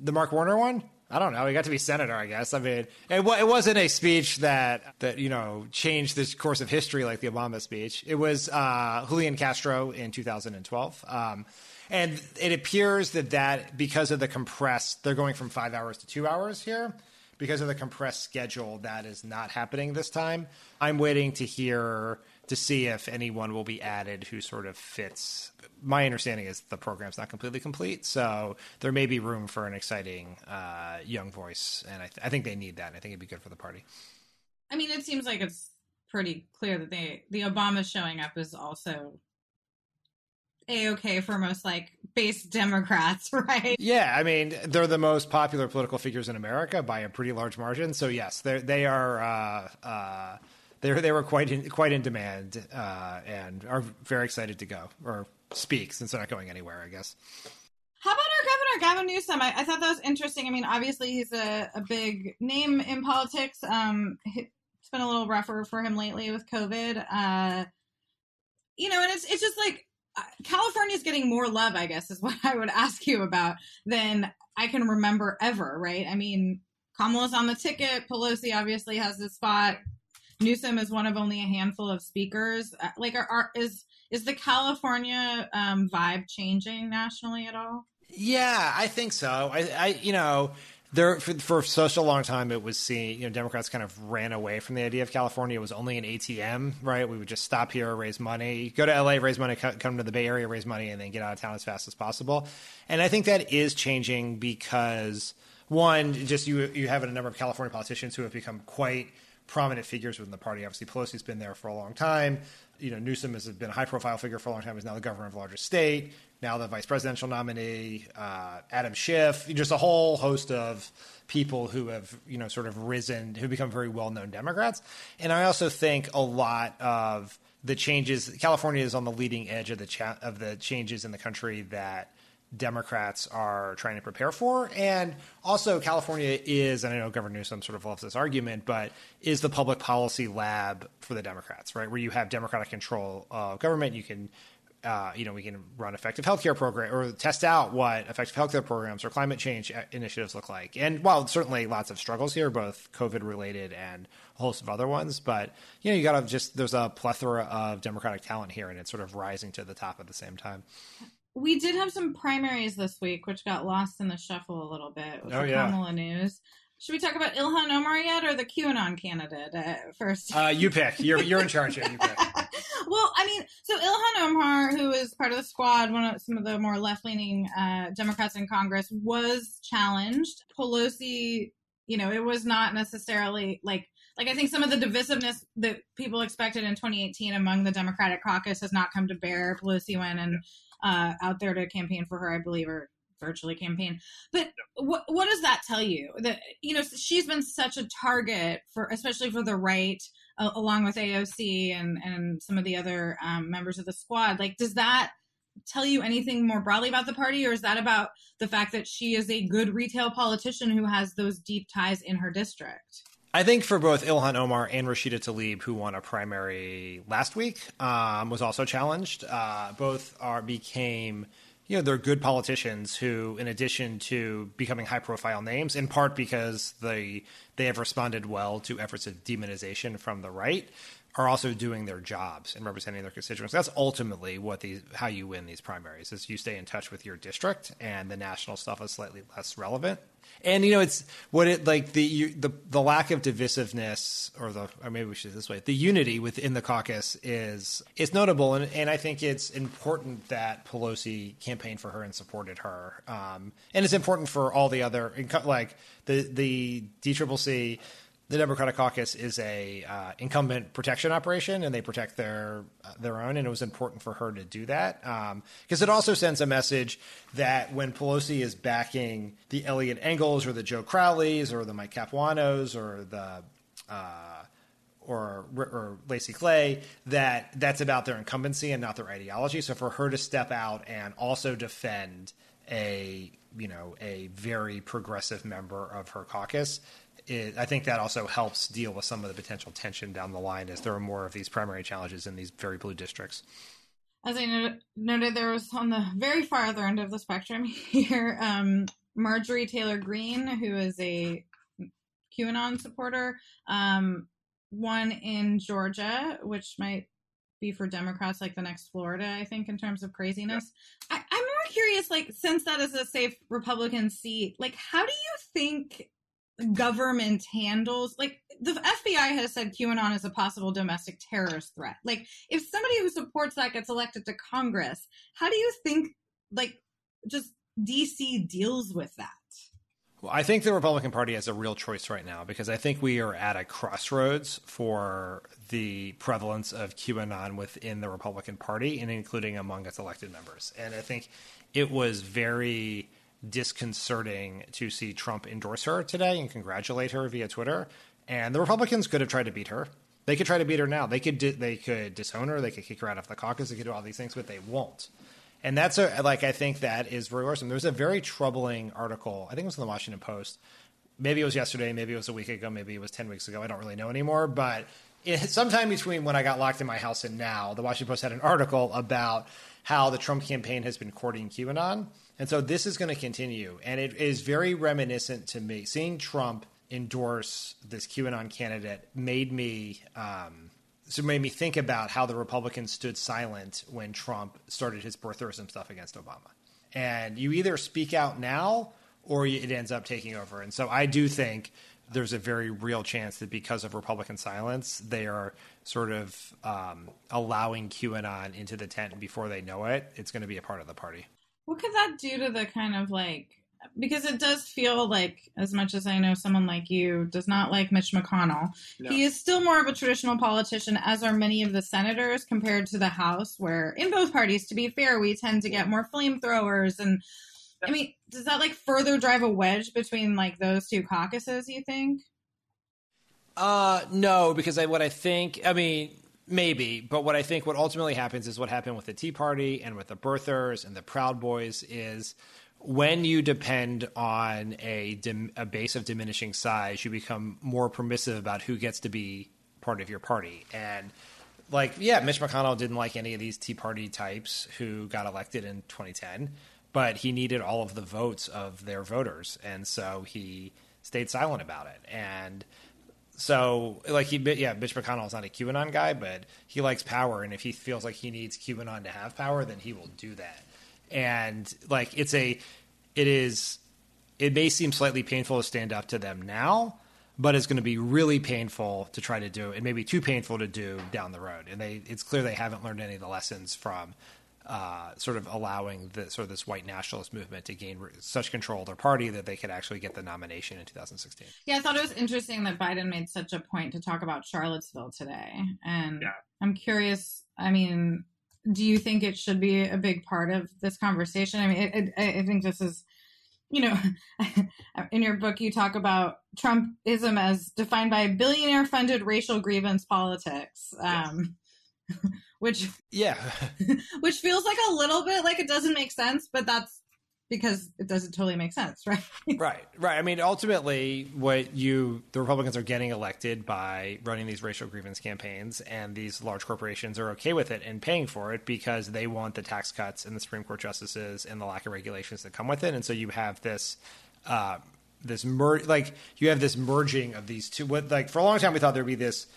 The Mark Warner one, I don't know. He got to be senator, I guess. I mean, it, it wasn't a speech that that you know changed the course of history like the Obama speech. It was uh, Julian Castro in 2012. Um, and it appears that that because of the compressed, they're going from five hours to two hours here because of the compressed schedule, that is not happening this time. I'm waiting to hear to see if anyone will be added who sort of fits. My understanding is the program's not completely complete, so there may be room for an exciting uh, young voice, and I, th- I think they need that. I think it'd be good for the party. I mean, it seems like it's pretty clear that they the Obama showing up is also a okay for most like base Democrats, <laughs> right? Yeah, I mean they're the most popular political figures in America by a pretty large margin. So yes, they they are. Uh, uh, they they were quite in, quite in demand uh, and are very excited to go or speak since they're not going anywhere. I guess. How about our governor, Gavin Newsom? I, I thought that was interesting. I mean, obviously he's a, a big name in politics. Um, it's been a little rougher for him lately with COVID. Uh, you know, and it's it's just like California is getting more love, I guess, is <laughs> what I would ask you about than I can remember ever, right? I mean, Kamala's on the ticket. Pelosi obviously has a spot. Newsom is one of only a handful of speakers. Uh, like, are, are is is the California um, vibe changing nationally at all? Yeah, I think so. I, I you know, there for, for, such a long time it was seen you know democrats kind of ran away from the idea of california. It was only an atm right? We would just stop here raise money. Go to la raise money come to the bay area raise money and then get out of town as fast as possible. And i think that is changing because one just you you have a number of california politicians who have become quite prominent figures within the party. Obviously pelosi's been there for a long time. You know newsom has been a high profile figure for a long time. He's now the governor of a larger state now the vice presidential nominee, uh, Adam Schiff, just a whole host of people who have, you know, sort of risen, who become very well known Democrats. And I also think a lot of the changes, California is on the leading edge of the cha- of the changes in the country that Democrats are trying to prepare for. And also, California is, and I know Governor Newsom sort of loves this argument, but is the public policy lab for the Democrats, right? Where you have Democratic control of government, you can uh, you know, we can run effective healthcare program or test out what effective healthcare programs or climate change uh, initiatives look like. And while certainly lots of struggles here, both COVID related and a host of other ones, but you know, you got to just there's a plethora of Democratic talent here, and it's sort of rising to the top at the same time. We did have some primaries this week, which got lost in the shuffle a little bit with oh, the yeah. Kamala news. Should we talk about Ilhan Omar yet, or the QAnon candidate uh, first? Uh, you pick. You're you're in charge here. You pick. Well, I mean, so Ilhan Omar, who is part of the squad, one of some of the more left leaning uh, Democrats in Congress, was challenged. Pelosi, you know, it was not necessarily like like I think some of the divisiveness that people expected in 2018 among the Democratic caucus has not come to bear. Pelosi went and uh, out there to campaign for her, I believe, or virtually campaign. But what what does that tell you? That you know she's been such a target for, especially for the right, along with AOC and and some of the other um, members of the squad. Like, does that tell you anything more broadly about the party, or is that about the fact that she is a good retail politician who has those deep ties in her district? I think for both Ilhan Omar and Rashida Tlaib, who won a primary last week, um, was also challenged. Uh, both are became you know, they're good politicians who, in addition to becoming high profile names, in part because they they have responded well to efforts of demonization from the right, are also doing their jobs and representing their constituents. That's ultimately what these how you win these primaries is you stay in touch with your district and the national stuff is slightly less relevant. And you know, it's what it like the you, the the lack of divisiveness, or the or maybe we should this way, the unity within the caucus is is notable, and and I think it's important that Pelosi campaigned for her and supported her, um, and it's important for all the other like the the DCCC the Democratic Caucus is a uh, incumbent protection operation, and they protect their uh, their own. And it was important for her to do that because um, it also sends a message that when Pelosi is backing the Eliot Engels or the Joe Crowleys or the Mike Capuanos or the uh, or or Lacy Clay, that that's about their incumbency and not their ideology. So for her to step out and also defend a you know a very progressive member of her caucus it, I think that also helps deal with some of the potential tension down the line as there are more of these primary challenges in these very blue districts. As I noted, there was on the very far other end of the spectrum here, <laughs> um, Marjorie Taylor Greene, who is a QAnon supporter, um, one in Georgia, which might be for Democrats like the next Florida, I think, in terms of craziness. I, am more curious, like, since that is a safe Republican seat, like, how do you think government handles like the FBI has said QAnon is a possible domestic terrorist threat. Like if somebody who supports that gets elected to Congress, how do you think like just DC deals with that? Well, I think the Republican Party has a real choice right now because I think we are at a crossroads for the prevalence of QAnon within the Republican Party and including among its elected members. And I think it was very disconcerting to see Trump endorse her today and congratulate her via Twitter. And the Republicans could have tried to beat her. They could try to beat her now. They could they could disown her. They could kick her out of the caucus. They could do all these things, but they won't and that's a like I think that is very worrisome. There was a very troubling article. I think it was in the Washington Post. Maybe it was yesterday. Maybe it was a week ago. Maybe it was ten weeks ago. I don't really know anymore. But it, sometime between when I got locked in my house and now, the Washington Post had an article about how the Trump campaign has been courting QAnon, and so this is going to continue. And it is very reminiscent to me. Seeing Trump endorse this QAnon candidate made me. Um, so made me think about how the Republicans stood silent when Trump started his birtherism stuff against Obama. And you either speak out now or it ends up taking over. And so I do think there's a very real chance that because of Republican silence, they are sort of um, allowing QAnon into the tent before they know it. It's going to be a part of the party. What could that do to the kind of like because it does feel like, as much as I know someone like you does not like Mitch McConnell, no. he is still more of a traditional politician, as are many of the senators, compared to the House, where in both parties, to be fair, we tend to get more flamethrowers. And I mean, does that like further drive a wedge between like those two caucuses, you think? Uh, no, because I, what I think, I mean, maybe, but what I think what ultimately happens is what happened with the Tea Party and with the birthers and the Proud Boys is when you depend on a, dim, a base of diminishing size, you become more permissive about who gets to be part of your party. And like, yeah, Mitch McConnell didn't like any of these Tea Party types who got elected in 2010, but he needed all of the votes of their voters, and so he stayed silent about it. And so, like, he, yeah, Mitch McConnell is not a QAnon guy, but he likes power, and if he feels like he needs QAnon to have power, then he will do that. And like it's a it is it may seem slightly painful to stand up to them now but it's going to be really painful to try to do and maybe too painful to do down the road. And they it's clear they haven't learned any of the lessons from uh, sort of allowing the sort of this white nationalist movement to gain re- such control of their party that they could actually get the nomination in 2016. Yeah, I thought it was interesting that Biden made such a point to talk about Charlottesville today, and yeah. I'm curious. I mean, do you think it should be a big part of this conversation? I mean, it, it, I think this is, you know, <laughs> in your book, you talk about Trumpism as defined by billionaire funded racial grievance politics. Um, yes. <laughs> which yeah <laughs> <laughs> which feels like a little bit like it doesn't make sense but that's because it doesn't totally make sense, right? right, right. I mean, ultimately, what you the Republicans are getting elected by running these racial grievance campaigns, and these large corporations are okay with it and paying for it because they want the tax cuts and the Supreme Court justices and the lack of regulations that come with it, and so you have this. Uh, this mer- like you have this merging of these two. What like for a long time we thought there'd be this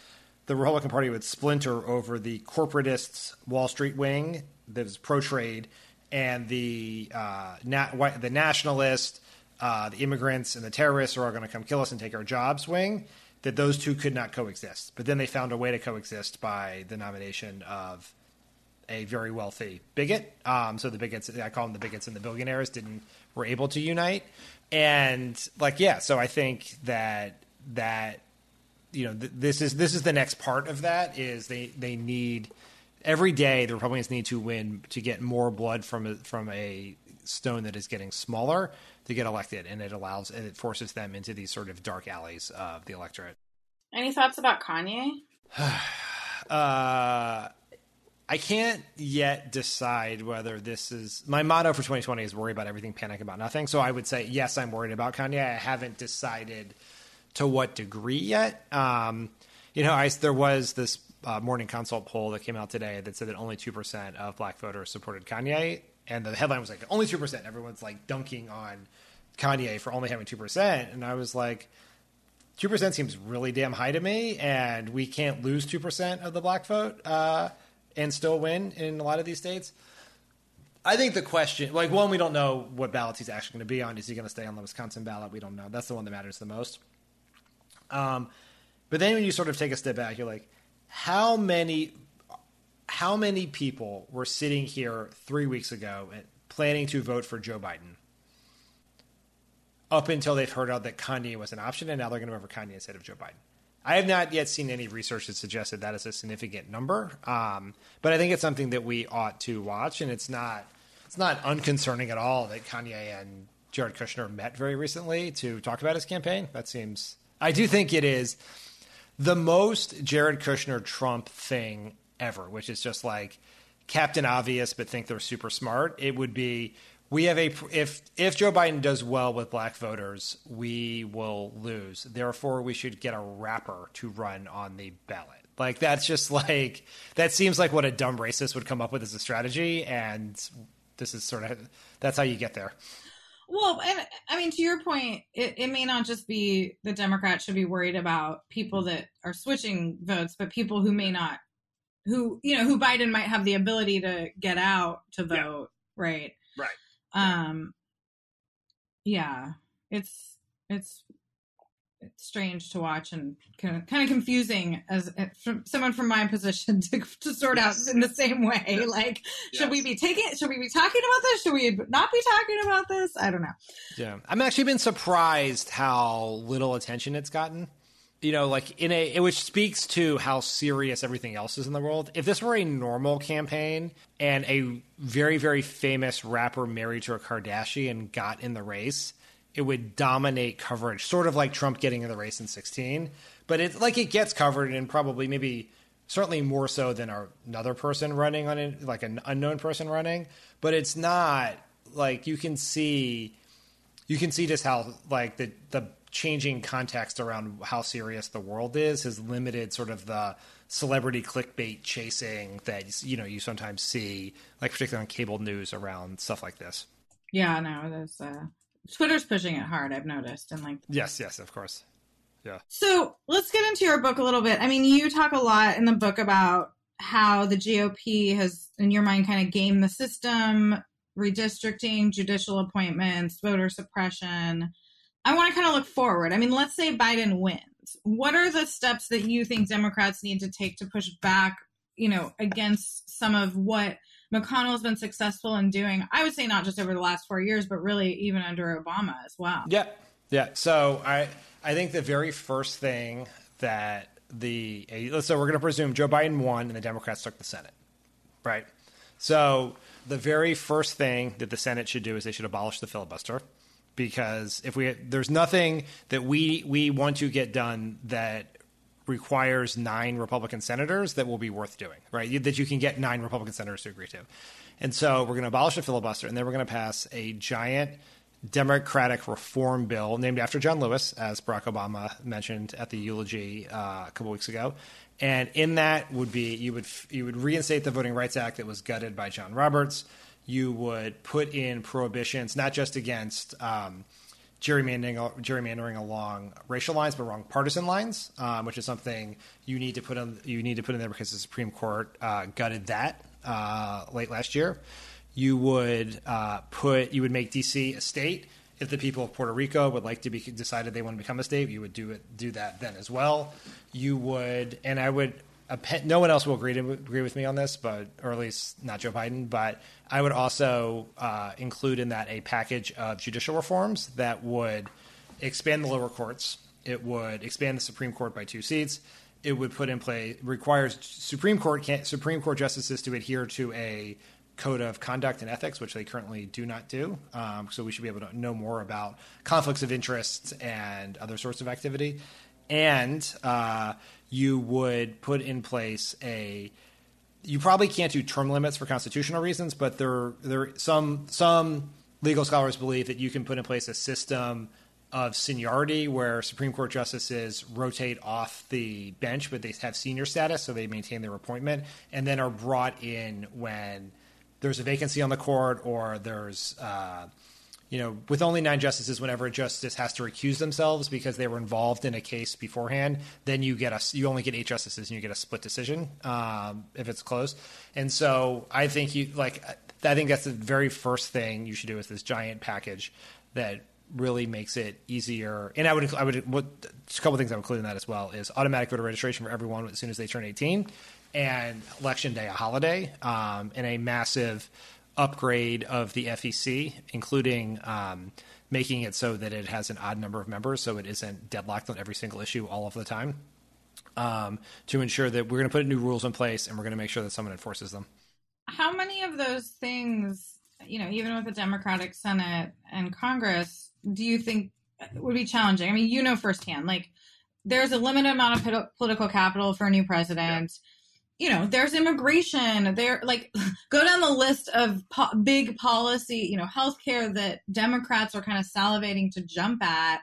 the Republican Party would splinter over the corporatists Wall Street wing that is pro trade and the uh, na- the nationalist, uh, the immigrants, and the terrorists are all going to come kill us and take our jobs wing. That those two could not coexist, but then they found a way to coexist by the nomination of a very wealthy bigot. Um, so the bigots, I call them the bigots and the billionaires, didn't were able to unite, and like yeah. So I think that that you know th- this is this is the next part of that is they they need every day the Republicans need to win to get more blood from a, from a stone that is getting smaller to get elected, and it allows and it forces them into these sort of dark alleys of the electorate. Any thoughts about Kanye? <sighs> uh, I can't yet decide whether this is my motto for 2020 is worry about everything, panic about nothing. So I would say yes, I'm worried about Kanye. I haven't decided to what degree yet. Um, you know, I, there was this uh, morning consult poll that came out today that said that only 2% of black voters supported Kanye. And the headline was like, only 2%. Everyone's like dunking on Kanye for only having 2%. And I was like, 2% seems really damn high to me. And we can't lose 2% of the black vote uh, and still win in a lot of these states. I think the question, like, one, we don't know what ballots he's actually going to be on. Is he going to stay on the Wisconsin ballot? We don't know. That's the one that matters the most. Um, but then when you sort of take a step back, you're like, how many, how many people were sitting here three weeks ago planning to vote for Joe Biden? Up until they've heard out that Kanye was an option, and now they're going to vote for Kanye instead of Joe Biden. I have not yet seen any research that suggests that that is a significant number, um, but I think it's something that we ought to watch, and it's not it's not unconcerning at all that Kanye and Jared Kushner met very recently to talk about his campaign. That seems I do think it is the most Jared Kushner Trump thing ever, which is just like Captain Obvious, but think they're super smart. It would be we have a if if Joe Biden does well with black voters, we will lose. Therefore, we should get a rapper to run on the ballot. Like that's just like that seems like what a dumb racist would come up with as a strategy, and this is sort of that's how you get there. Well, and I mean, to your point, it, it may not just be the Democrats should be worried about people that are switching votes, but people who may not, who you know, who Biden might have the ability to get out to vote, yeah. right? Right. Um, yeah, it's it's it's strange to watch and kind of kind of confusing as eh, from someone from my position <laughs> to, to sort yes. out in the same way. Yes. Like, yes. should we be taking? Should we be talking about this? Should we not be talking about this? I don't know. Yeah, I'm actually been surprised how little attention it's gotten. You know, like in a, which speaks to how serious everything else is in the world. If this were a normal campaign and a very, very famous rapper married to a Kardashian got in the race, it would dominate coverage, sort of like Trump getting in the race in 16. But it's like it gets covered and probably maybe certainly more so than our, another person running on it, like an unknown person running. But it's not like you can see, you can see just how like the the changing context around how serious the world is has limited sort of the celebrity clickbait chasing that you know you sometimes see, like particularly on cable news around stuff like this. Yeah, no, there's uh, Twitter's pushing it hard. I've noticed, and like yes, yes, of course, yeah. So let's get into your book a little bit. I mean, you talk a lot in the book about how the GOP has, in your mind, kind of gamed the system, redistricting, judicial appointments, voter suppression. I want to kind of look forward. I mean, let's say Biden wins. What are the steps that you think Democrats need to take to push back, you know, against some of what McConnell has been successful in doing? I would say not just over the last four years, but really even under Obama as well. Yeah, yeah. So I I think the very first thing that the let's so we're going to presume Joe Biden won and the Democrats took the Senate, right? So the very first thing that the Senate should do is they should abolish the filibuster because if we there's nothing that we we want to get done that requires nine Republican senators that will be worth doing, right? That you can get nine Republican senators to agree to. And so we're going to abolish the filibuster and then we're going to pass a giant Democratic reform bill named after John Lewis, as Barack Obama mentioned at the eulogy uh, a couple weeks ago. And in that would be you would you would reinstate the Voting Rights Act that was gutted by John Roberts you would put in prohibitions not just against um, gerrymandering, gerrymandering along racial lines, but along partisan lines, um, which is something you need to put in. You need to put in there because the Supreme Court uh, gutted that uh, late last year. You would uh, put. You would make DC a state. If the people of Puerto Rico would like to be decided they want to become a state, you would do it. Do that then as well. You would, and I would No one else will agree to agree with me on this, but or at least not Joe Biden. But I would also uh, include in that a package of judicial reforms that would expand the lower courts. It would expand the Supreme Court by two seats. It would put in play requires Supreme Court Supreme Court justices to adhere to a code of conduct and ethics, which they currently do not do. Um, so we should be able to know more about conflicts of interest and other sorts of activity. And uh, you would put in place a you probably can't do term limits for constitutional reasons, but there there some some legal scholars believe that you can put in place a system of seniority where Supreme Court justices rotate off the bench, but they have senior status, so they maintain their appointment, and then are brought in when there's a vacancy on the court or there's. Uh, you know, with only nine justices, whenever a justice has to recuse themselves because they were involved in a case beforehand, then you get a you only get eight justices and you get a split decision um, if it's close. And so I think you like I think that's the very first thing you should do is this giant package that really makes it easier. And I would, I would, what, a couple things I would include in that as well is automatic voter registration for everyone as soon as they turn 18, and election day a holiday, um, and a massive upgrade of the FEC, including um, making it so that it has an odd number of members, so it isn't deadlocked on every single issue all of the time. Um, to ensure that we're going to put new rules in place and we're going to make sure that someone enforces them. How many of those things, you know, even with the Democratic Senate and Congress, do you think would be challenging? I mean, you know firsthand, like there's a limited amount of political capital for a new president. Yeah. You know, there's immigration. There, like, <laughs> go down the list of po- big policy. You know, healthcare that Democrats are kind of salivating to jump at.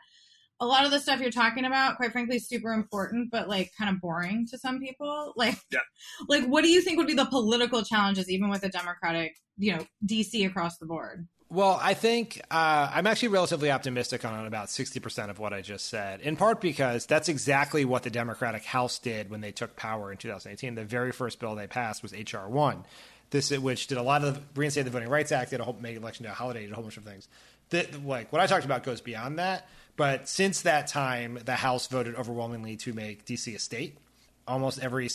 A lot of the stuff you're talking about, quite frankly, is super important, but like kind of boring to some people. <laughs> Like, yeah. like, what do you think would be the political challenges, even with a Democratic, you know, DC across the board? Well, I think uh, I'm actually relatively optimistic on about 60% of what I just said, in part because that's exactly what the Democratic House did when they took power in 2018. The very first bill they passed was H.R. 1, this, which did a lot of reinstate the Voting Rights Act, did a whole, made election day a holiday, did a whole bunch of things. The, like what I talked about goes beyond that. But since that time, the House voted overwhelmingly to make D.C. a state. Almost every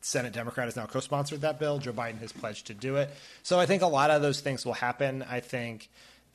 Senate Democrat has now co sponsored that bill. Joe Biden has pledged to do it. So I think a lot of those things will happen. I think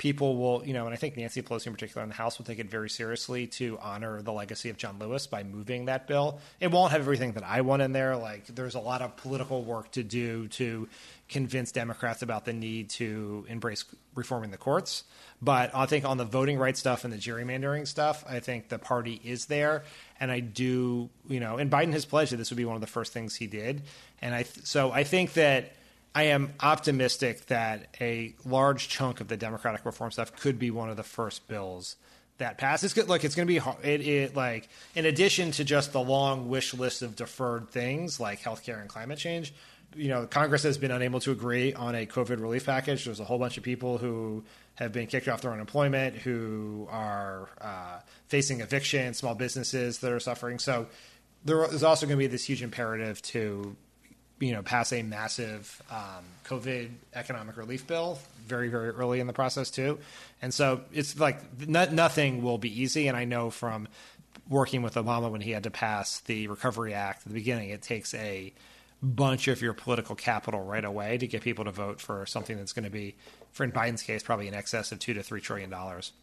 people will, you know, and I think Nancy Pelosi in particular in the House will take it very seriously to honor the legacy of John Lewis by moving that bill. It won't have everything that I want in there. Like, there's a lot of political work to do to convince Democrats about the need to embrace reforming the courts. But I think on the voting rights stuff and the gerrymandering stuff, I think the party is there. And I do, you know, and Biden has pledged that this would be one of the first things he did. And I, th- so I think that I am optimistic that a large chunk of the democratic reform stuff could be one of the first bills that pass. It's good. Look, it's going to be hard. It, it like in addition to just the long wish list of deferred things like healthcare and climate change. You know, Congress has been unable to agree on a COVID relief package. There's a whole bunch of people who have been kicked off their unemployment, who are uh, facing eviction, small businesses that are suffering. So there is also going to be this huge imperative to, you know, pass a massive um, COVID economic relief bill very, very early in the process too. And so it's like nothing will be easy. And I know from working with Obama when he had to pass the Recovery Act at the beginning, it takes a bunch of your political capital right away to get people to vote for something that's going to be, for in Biden's case, probably in excess of two to three trillion dollars.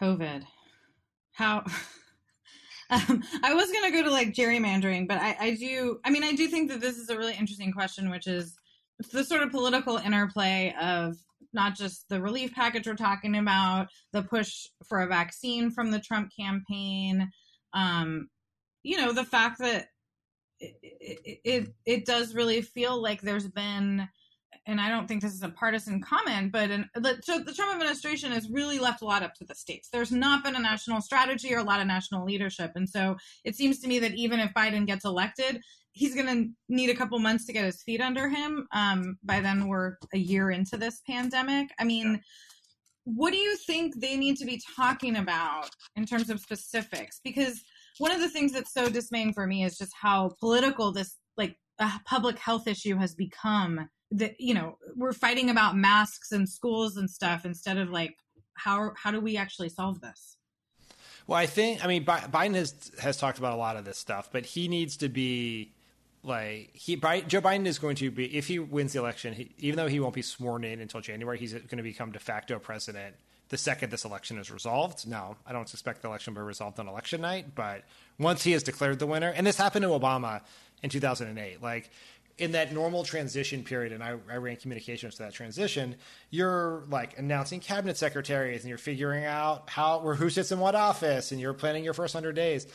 COVID, how? <laughs> Um, I was going to go to like gerrymandering, but I, I do. I mean, I do think that this is a really interesting question, which is the sort of political interplay of not just the relief package we're talking about, the push for a vaccine from the Trump campaign, um, you know, the fact that it, it, it does really feel like there's been and I don't think this is a partisan comment, but in, the, so the Trump administration has really left a lot up to the states. There's not been a national strategy or a lot of national leadership. And so it seems to me that even if Biden gets elected, he's going to need a couple months to get his feet under him. Um, by then, we're a year into this pandemic. I mean, yeah. what do you think they need to be talking about in terms of specifics? Because one of the things that's so dismaying for me is just how political this like a public health issue has become that you know we're fighting about masks and schools and stuff instead of like how how do we actually solve this well i think i mean biden has has talked about a lot of this stuff but he needs to be like he Joe Biden is going to be if he wins the election, he, even though he won't be sworn in until January, he's going to become de facto president the second this election is resolved. Now, I don't expect the election to be resolved on election night, but once he has declared the winner, and this happened to Obama in 2008, like in that normal transition period, and I, I ran communications to that transition, you're like announcing cabinet secretaries and you're figuring out how or who sits in what office and you're planning your first 100 days.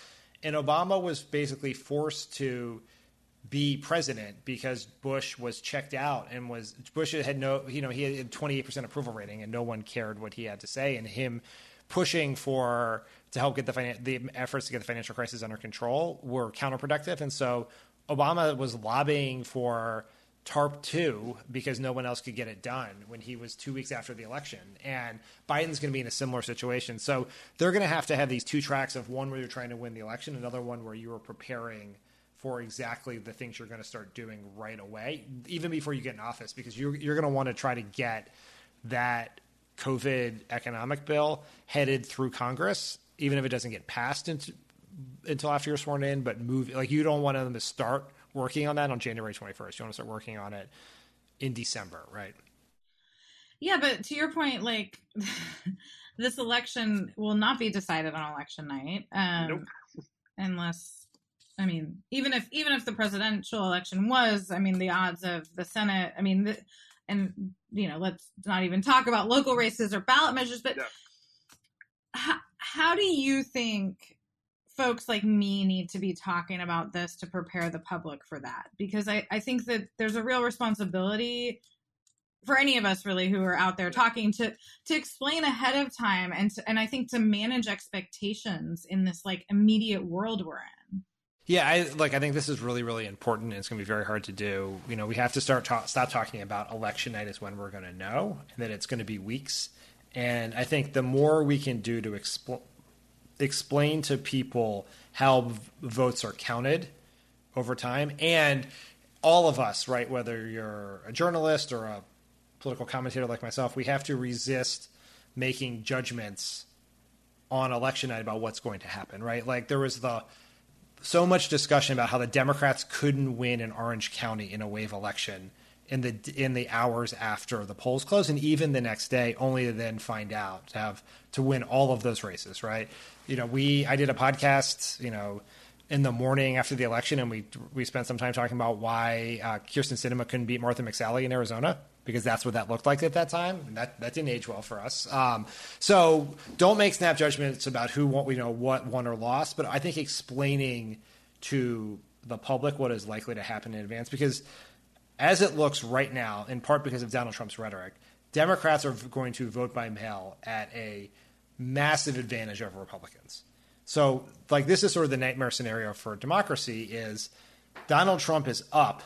And Obama was basically forced to be president because Bush was checked out and was Bush had no you know he had 28% approval rating and no one cared what he had to say and him pushing for to help get the finan- the efforts to get the financial crisis under control were counterproductive, and so Obama was lobbying for TARP 2 because no one else could get it done when he was two weeks after the election. And Biden's going to be in a similar situation. So they're going to have to have these two tracks of one where you're trying to win the election, another one where you are preparing for exactly the things you're going to start doing right away, even before you get in office, because you're, you're going to want to try to get that COVID economic bill headed through Congress, even if it doesn't get passed into, until after you're sworn in, but move like you don't want them to start working on that on January 21st. You want to start working on it in December, right? Yeah, but to your point, like <laughs> this election will not be decided on election night, um, nope. unless I mean, even if even if the presidential election was, I mean, the odds of the Senate, I mean, the, and you know, let's not even talk about local races or ballot measures, but yeah. how, how do you think folks like me need to be talking about this to prepare the public for that because I, I think that there's a real responsibility for any of us really who are out there talking to to explain ahead of time and to, and I think to manage expectations in this like immediate world we're in. Yeah, I like. I think this is really, really important. And it's going to be very hard to do. You know, we have to start ta- stop talking about election night is when we're going to know, and that it's going to be weeks. And I think the more we can do to explain explain to people how votes are counted over time. And all of us right whether you're a journalist or a political commentator like myself we have to resist making judgments on election night about what's going to happen right? Like there was the so much discussion about how the democrats couldn't win in orange county in a wave election in the in the hours after the polls close and even the next day only to then find out to have to win all of those races right? You know we i did a podcast you know in the morning after the election and we we spent some time talking about why uh, Kyrsten Sinema couldn't beat Martha McSally in Arizona because that's what that looked like at that time. And that that didn't age well for us. Um, so don't make snap judgments about who won you know what won or lost but i think explaining to the public what is likely to happen in advance because as it looks right now, in part because of Donald Trump's rhetoric, Democrats are going to vote by mail at a massive advantage over Republicans. So, like, this is sort of the nightmare scenario for democracy: is Donald Trump is up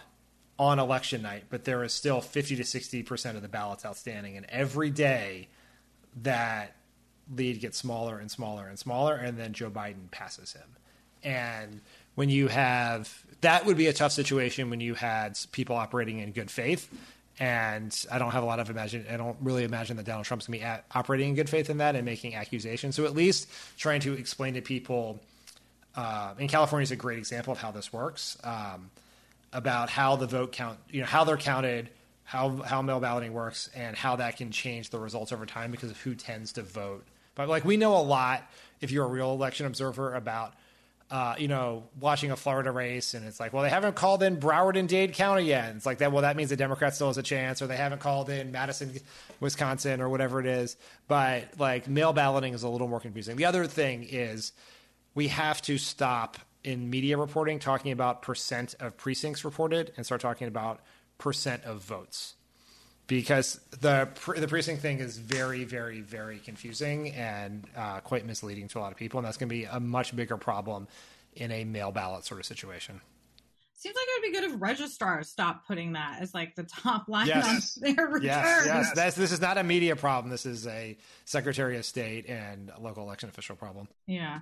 on election night, but there is still 50 to 60 percent of the ballots outstanding, and every day that lead gets smaller and smaller and smaller, and then Joe Biden passes him. And when you have that would be a tough situation when you had people operating in good faith. And I don't have a lot of imagine. I don't really imagine that Donald Trump's to be at, operating in good faith in that and making accusations. So at least trying to explain to people. Uh, and California is a great example of how this works. Um, about how the vote count, you know, how they're counted, how how mail balloting works, and how that can change the results over time because of who tends to vote. But like we know a lot if you're a real election observer about uh, you know, watching a Florida race, and it's like, well, they haven't called in Broward and Dade County yet. It's like that. Well, that means the Democrat still has a chance, or they haven't called in Madison, Wisconsin, or whatever it is. But like mail balloting is a little more confusing. The other thing is we have to stop in media reporting talking about percent of precincts reported and start talking about percent of votes because the the precinct thing is very, very, very confusing and uh, quite misleading to a lot of people, and that's going to be a much bigger problem in a mail ballot sort of situation. Seems like it would be good if registrars stop putting that as like the top line yes. on their returns. Yes, yes. That's, this is not a media problem. This is a Secretary of State and local election official problem. Yeah.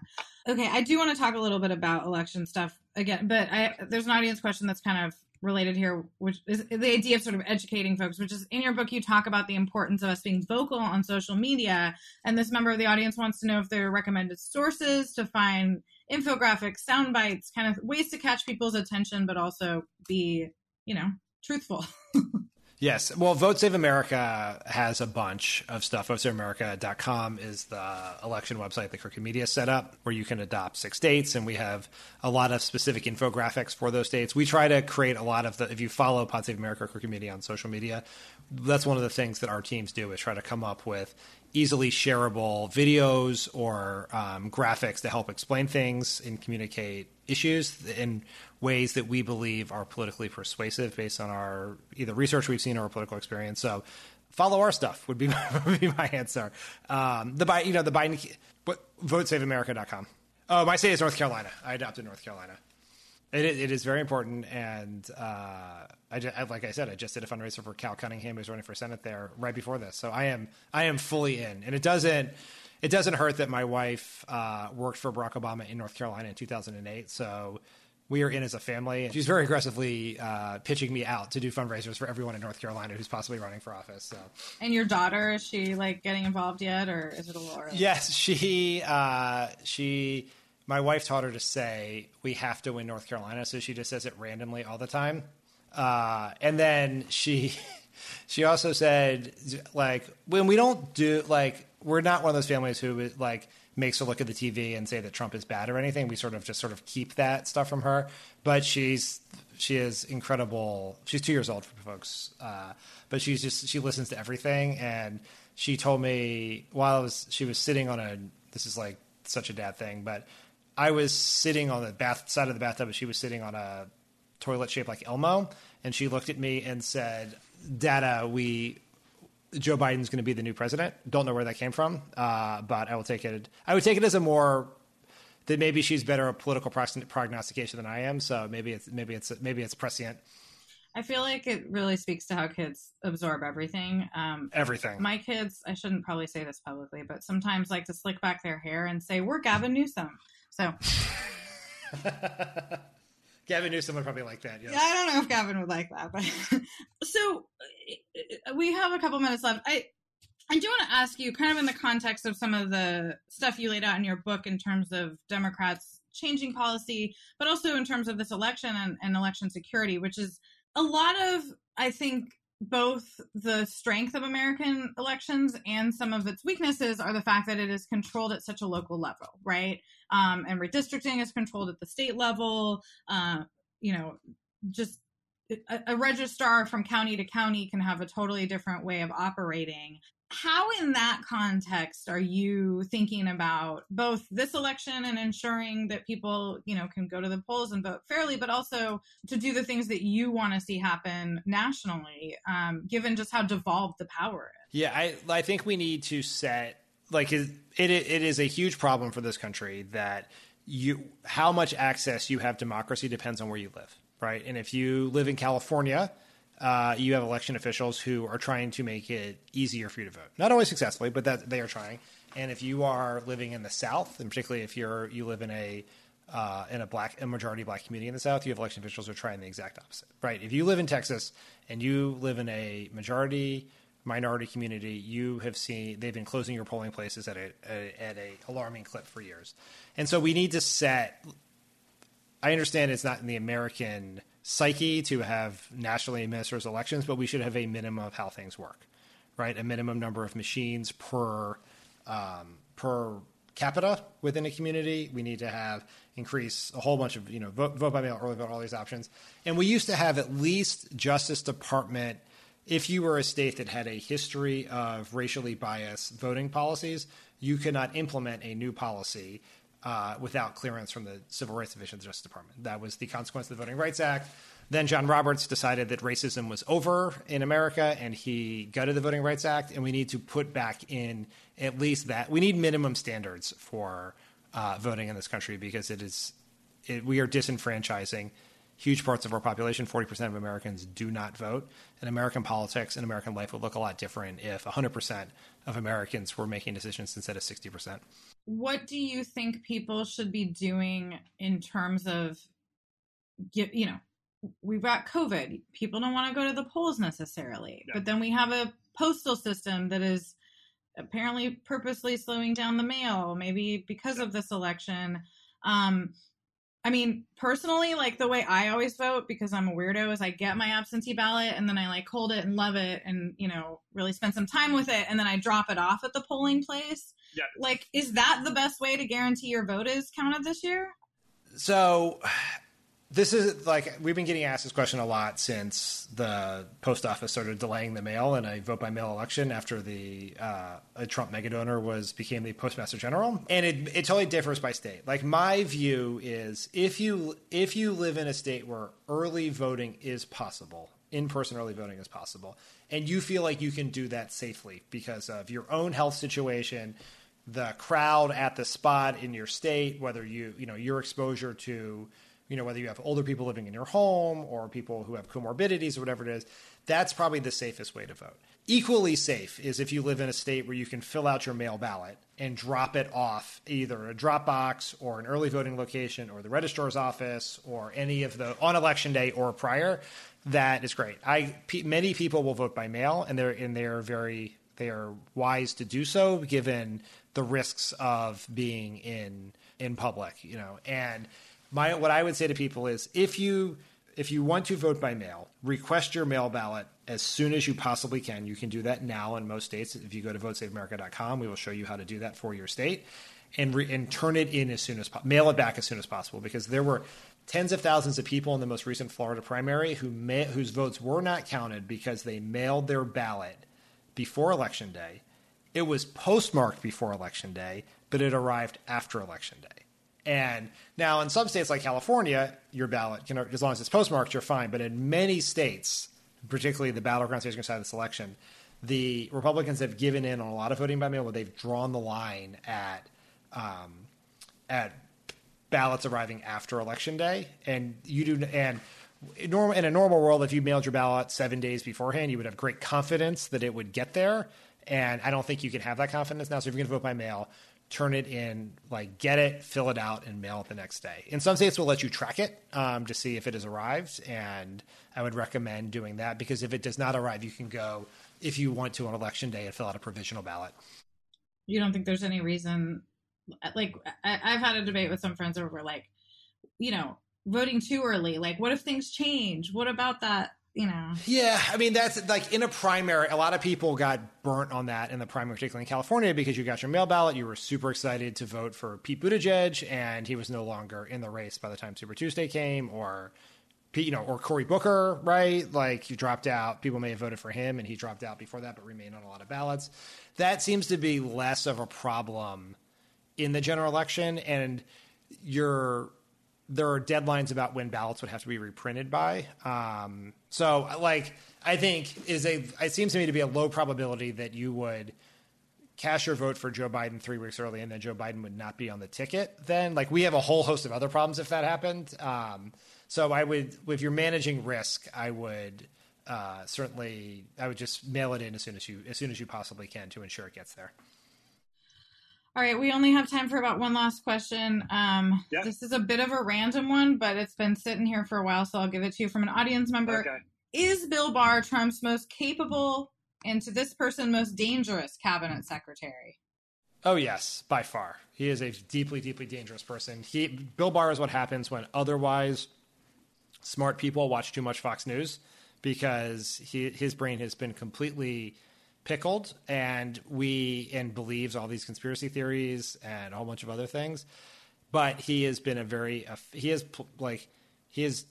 Okay, I do want to talk a little bit about election stuff again, but I, there's an audience question that's kind of related here, which is the idea of sort of educating folks, which is in your book, you talk about the importance of us being vocal on social media. And this member of the audience wants to know if there are recommended sources to find infographics, sound bites, kind of ways to catch people's attention, but also be, you know, truthful. <laughs> Yes. Well, Vote Save America has a bunch of stuff. VoteSaveAmerica.com is the election website that Crooked Media set up where you can adopt six states, and we have a lot of specific infographics for those states. We try to create a lot of the, if you follow Pod Save America or Crooked Media on social media, that's one of the things that our teams do is try to come up with easily shareable videos or um, graphics to help explain things and communicate issues in ways that we believe are politically persuasive based on our either research we've seen or our political experience. So follow our stuff would be my, <laughs> would be my answer. Um, the Biden, you know, the Biden, what, votesaveamerica.com. Oh, my state is North Carolina. I adopted North Carolina. It is, it is very important, and uh, I, just, like I said, I just did a fundraiser for Cal Cunningham, who's running for Senate there right before this. So I am I am fully in, and it doesn't it doesn't hurt that my wife uh, worked for Barack Obama in North Carolina in 2008. So we are in as a family. She's very aggressively uh, pitching me out to do fundraisers for everyone in North Carolina who's possibly running for office. So. And your daughter is she like getting involved yet, or is it a little early? Yes, she uh, she my wife taught her to say we have to win North Carolina, so she just says it randomly all the time. Uh, and then she <laughs> she also said like when we don't do like we're not one of those families who like makes her look at the TV and say that Trump is bad or anything. We sort of just sort of keep that stuff from her. But she's she is incredible. She's two years old for folks, uh, but she's just she listens to everything. And she told me while I was she was sitting on a this is like such a dad thing, but I was sitting on the bath side of the bathtub, and she was sitting on a toilet shaped like Elmo, and she looked at me and said, "Dada, we." Joe Biden's going to be the new president. Don't know where that came from, uh, but I will take it. I would take it as a more that maybe she's better at political prognostication than I am. So maybe it's maybe it's maybe it's prescient. I feel like it really speaks to how kids absorb everything. Um, everything. My kids, I shouldn't probably say this publicly, but sometimes like to slick back their hair and say, "We're Gavin Newsom." So. <laughs> Gavin Newsom would probably like that. Yes. Yeah, I don't know if Gavin would like that, but <laughs> so uh, we have a couple minutes left. I I do want to ask you, kind of in the context of some of the stuff you laid out in your book in terms of Democrats changing policy, but also in terms of this election and, and election security, which is a lot of, I think, both the strength of American elections and some of its weaknesses are the fact that it is controlled at such a local level, right? Um, and redistricting is controlled at the state level. Uh, you know, just a, a registrar from county to county can have a totally different way of operating how in that context are you thinking about both this election and ensuring that people you know can go to the polls and vote fairly but also to do the things that you want to see happen nationally um, given just how devolved the power is? Yeah i i think we need to set like it, it it is a huge problem for this country that you how much access you have democracy depends on where you live right? And if you live in california uh, you have election officials who are trying to make it easier for you to vote. Not always successfully, but that they are trying. And if you are living in the South, and particularly if you're you live in a uh, in a black a majority black community in the South, you have election officials who are trying the exact opposite. Right? If you live in Texas and you live in a majority minority community, you have seen they've been closing your polling places at a, a at a alarming clip for years. And so we need to set. I understand it's not in the American psyche to have nationally administered elections, but we should have a minimum of how things work, right? A minimum number of machines per um, per capita within a community. We need to have increase a whole bunch of you know vote, vote by mail, early vote, all these options. And we used to have at least Justice Department. If you were a state that had a history of racially biased voting policies, you could not implement a new policy uh, without clearance from the Civil Rights Division of the Justice Department. That was the consequence of the Voting Rights Act. Then John Roberts decided that racism was over in America and he gutted the Voting Rights Act. And we need to put back in at least that. We need minimum standards for uh, voting in this country because it is, it, we are disenfranchising huge parts of our population. 40% of Americans do not vote. And American politics and American life would look a lot different if 100% of Americans were making decisions instead of 60% what do you think people should be doing in terms of you know we've got covid. People don't want to go to the polls necessarily. Yeah. but then we have a postal system that is apparently purposely slowing down the mail maybe because of this election. Um I mean, personally, like the way I always vote because I'm a weirdo is I get my absentee ballot and then I like hold it and love it and, you know, really spend some time with it and then I drop it off at the polling place. Yeah. Like, is that the best way to guarantee your vote is counted this year? So, this is like we've been getting asked this question a lot since the post office started delaying the mail in a vote by mail election after the uh, a Trump mega donor was became the postmaster general, and it it totally differs by state. Like my view is if you if you live in a state where early voting is possible, in person early voting is possible. And you feel like you can do that safely because of your own health situation, the crowd at the spot in your state, whether you, you know, your exposure to, you know, whether you have older people living in your home or people who have comorbidities or whatever it is, that's probably the safest way to vote. Equally safe is if you live in a state where you can fill out your mail ballot and drop it off either a drop box or an early voting location or the registrar's office or any of the on election day or prior. That is great. I many people will vote by mail and they're and they're very they are wise to do so given the risks of being in in public, you know. And my what I would say to people is if you if you want to vote by mail, request your mail ballot as soon as you possibly can. You can do that now in most states. If you go to votesaveamerica.com, we will show you how to do that for your state and, re- and turn it in as soon as mail it back as soon as possible because there were tens of thousands of people in the most recent Florida primary who whose votes were not counted because they mailed their ballot before election day. It was postmarked before election day, but it arrived after election day. And now in some states like California, your ballot, know, as long as it's postmarked, you're fine. But in many states, particularly the battleground states inside this election, the Republicans have given in on a lot of voting by mail where they've drawn the line at um, at ballots arriving after election day. And you do and in a normal world, if you mailed your ballot seven days beforehand, you would have great confidence that it would get there. And I don't think you can have that confidence now. So if you're going to vote by mail, turn it in, like get it, fill it out, and mail it the next day. In some states, will let you track it um, to see if it has arrived, and I would recommend doing that because if it does not arrive, you can go if you want to on election day and fill out a provisional ballot. You don't think there's any reason? Like I, I've had a debate with some friends over like, you know, voting too early. Like, what if things change? What about that? You know. Yeah, I mean that's like in a primary. A lot of people got burnt on that in the primary, particularly in California, because you got your mail ballot. You were super excited to vote for Pete Buttigieg, and he was no longer in the race by the time Super Tuesday came, or you know, or Cory Booker, right? Like he dropped out. People may have voted for him, and he dropped out before that, but remained on a lot of ballots. That seems to be less of a problem in the general election, and you're there are deadlines about when ballots would have to be reprinted by. Um, so, like, I think is a it seems to me to be a low probability that you would cast your vote for Joe Biden three weeks early, and then Joe Biden would not be on the ticket. Then, like, we have a whole host of other problems if that happened. Um, so, I would, if you're managing risk, I would uh, certainly, I would just mail it in as soon as you as soon as you possibly can to ensure it gets there. All right, we only have time for about one last question. Um, yep. This is a bit of a random one, but it's been sitting here for a while, so I'll give it to you from an audience member. Okay. Is Bill Barr Trump's most capable and to this person most dangerous cabinet secretary? Oh yes, by far. He is a deeply, deeply dangerous person. He Bill Barr is what happens when otherwise smart people watch too much Fox News because he, his brain has been completely pickled and we and believes all these conspiracy theories and a whole bunch of other things. But he has been a very he has like he has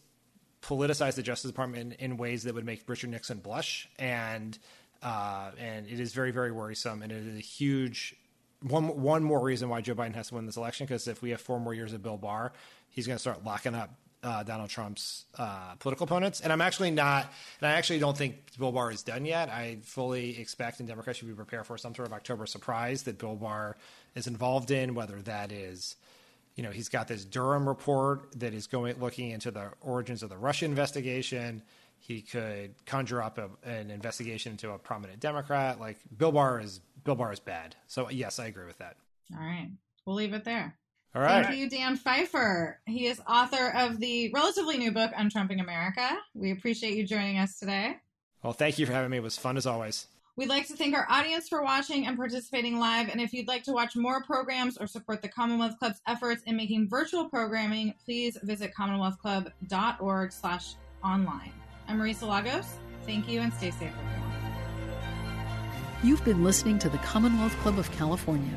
politicized the justice department in, in, ways that would make richard nixon blush. And uh, and it is very very worrisome. And it is a huge one one more reason why joe biden has to win this election because if we have four more years of bill barr he's going to start locking up uh, Donald Trump's uh, political opponents. And I'm actually not, and I actually don't think Bill Barr is done yet. I fully expect, and Democrats should be prepared for some sort of October surprise that Bill Barr is involved in, whether that is, you know, he's got this Durham report that is going looking into the origins of the Russia investigation. He could conjure up a, an investigation into a prominent Democrat. Like Bill Barr is Bill Barr is bad. So yes, I agree with that. All right, we'll leave it there. All right. Thank you, Dan Pfeiffer. He is author of the relatively new book, Untrumping America. We appreciate you joining us today. Well, thank you for having me. It was fun as always. We'd like to thank our audience for watching and participating live. And if you'd like to watch more programs or support the Commonwealth Club's efforts in making virtual programming, please visit commonwealthclub.org slash online. I'm Marisa Lagos. Thank you and stay safe, everyone. You've been listening to the Commonwealth Club of California.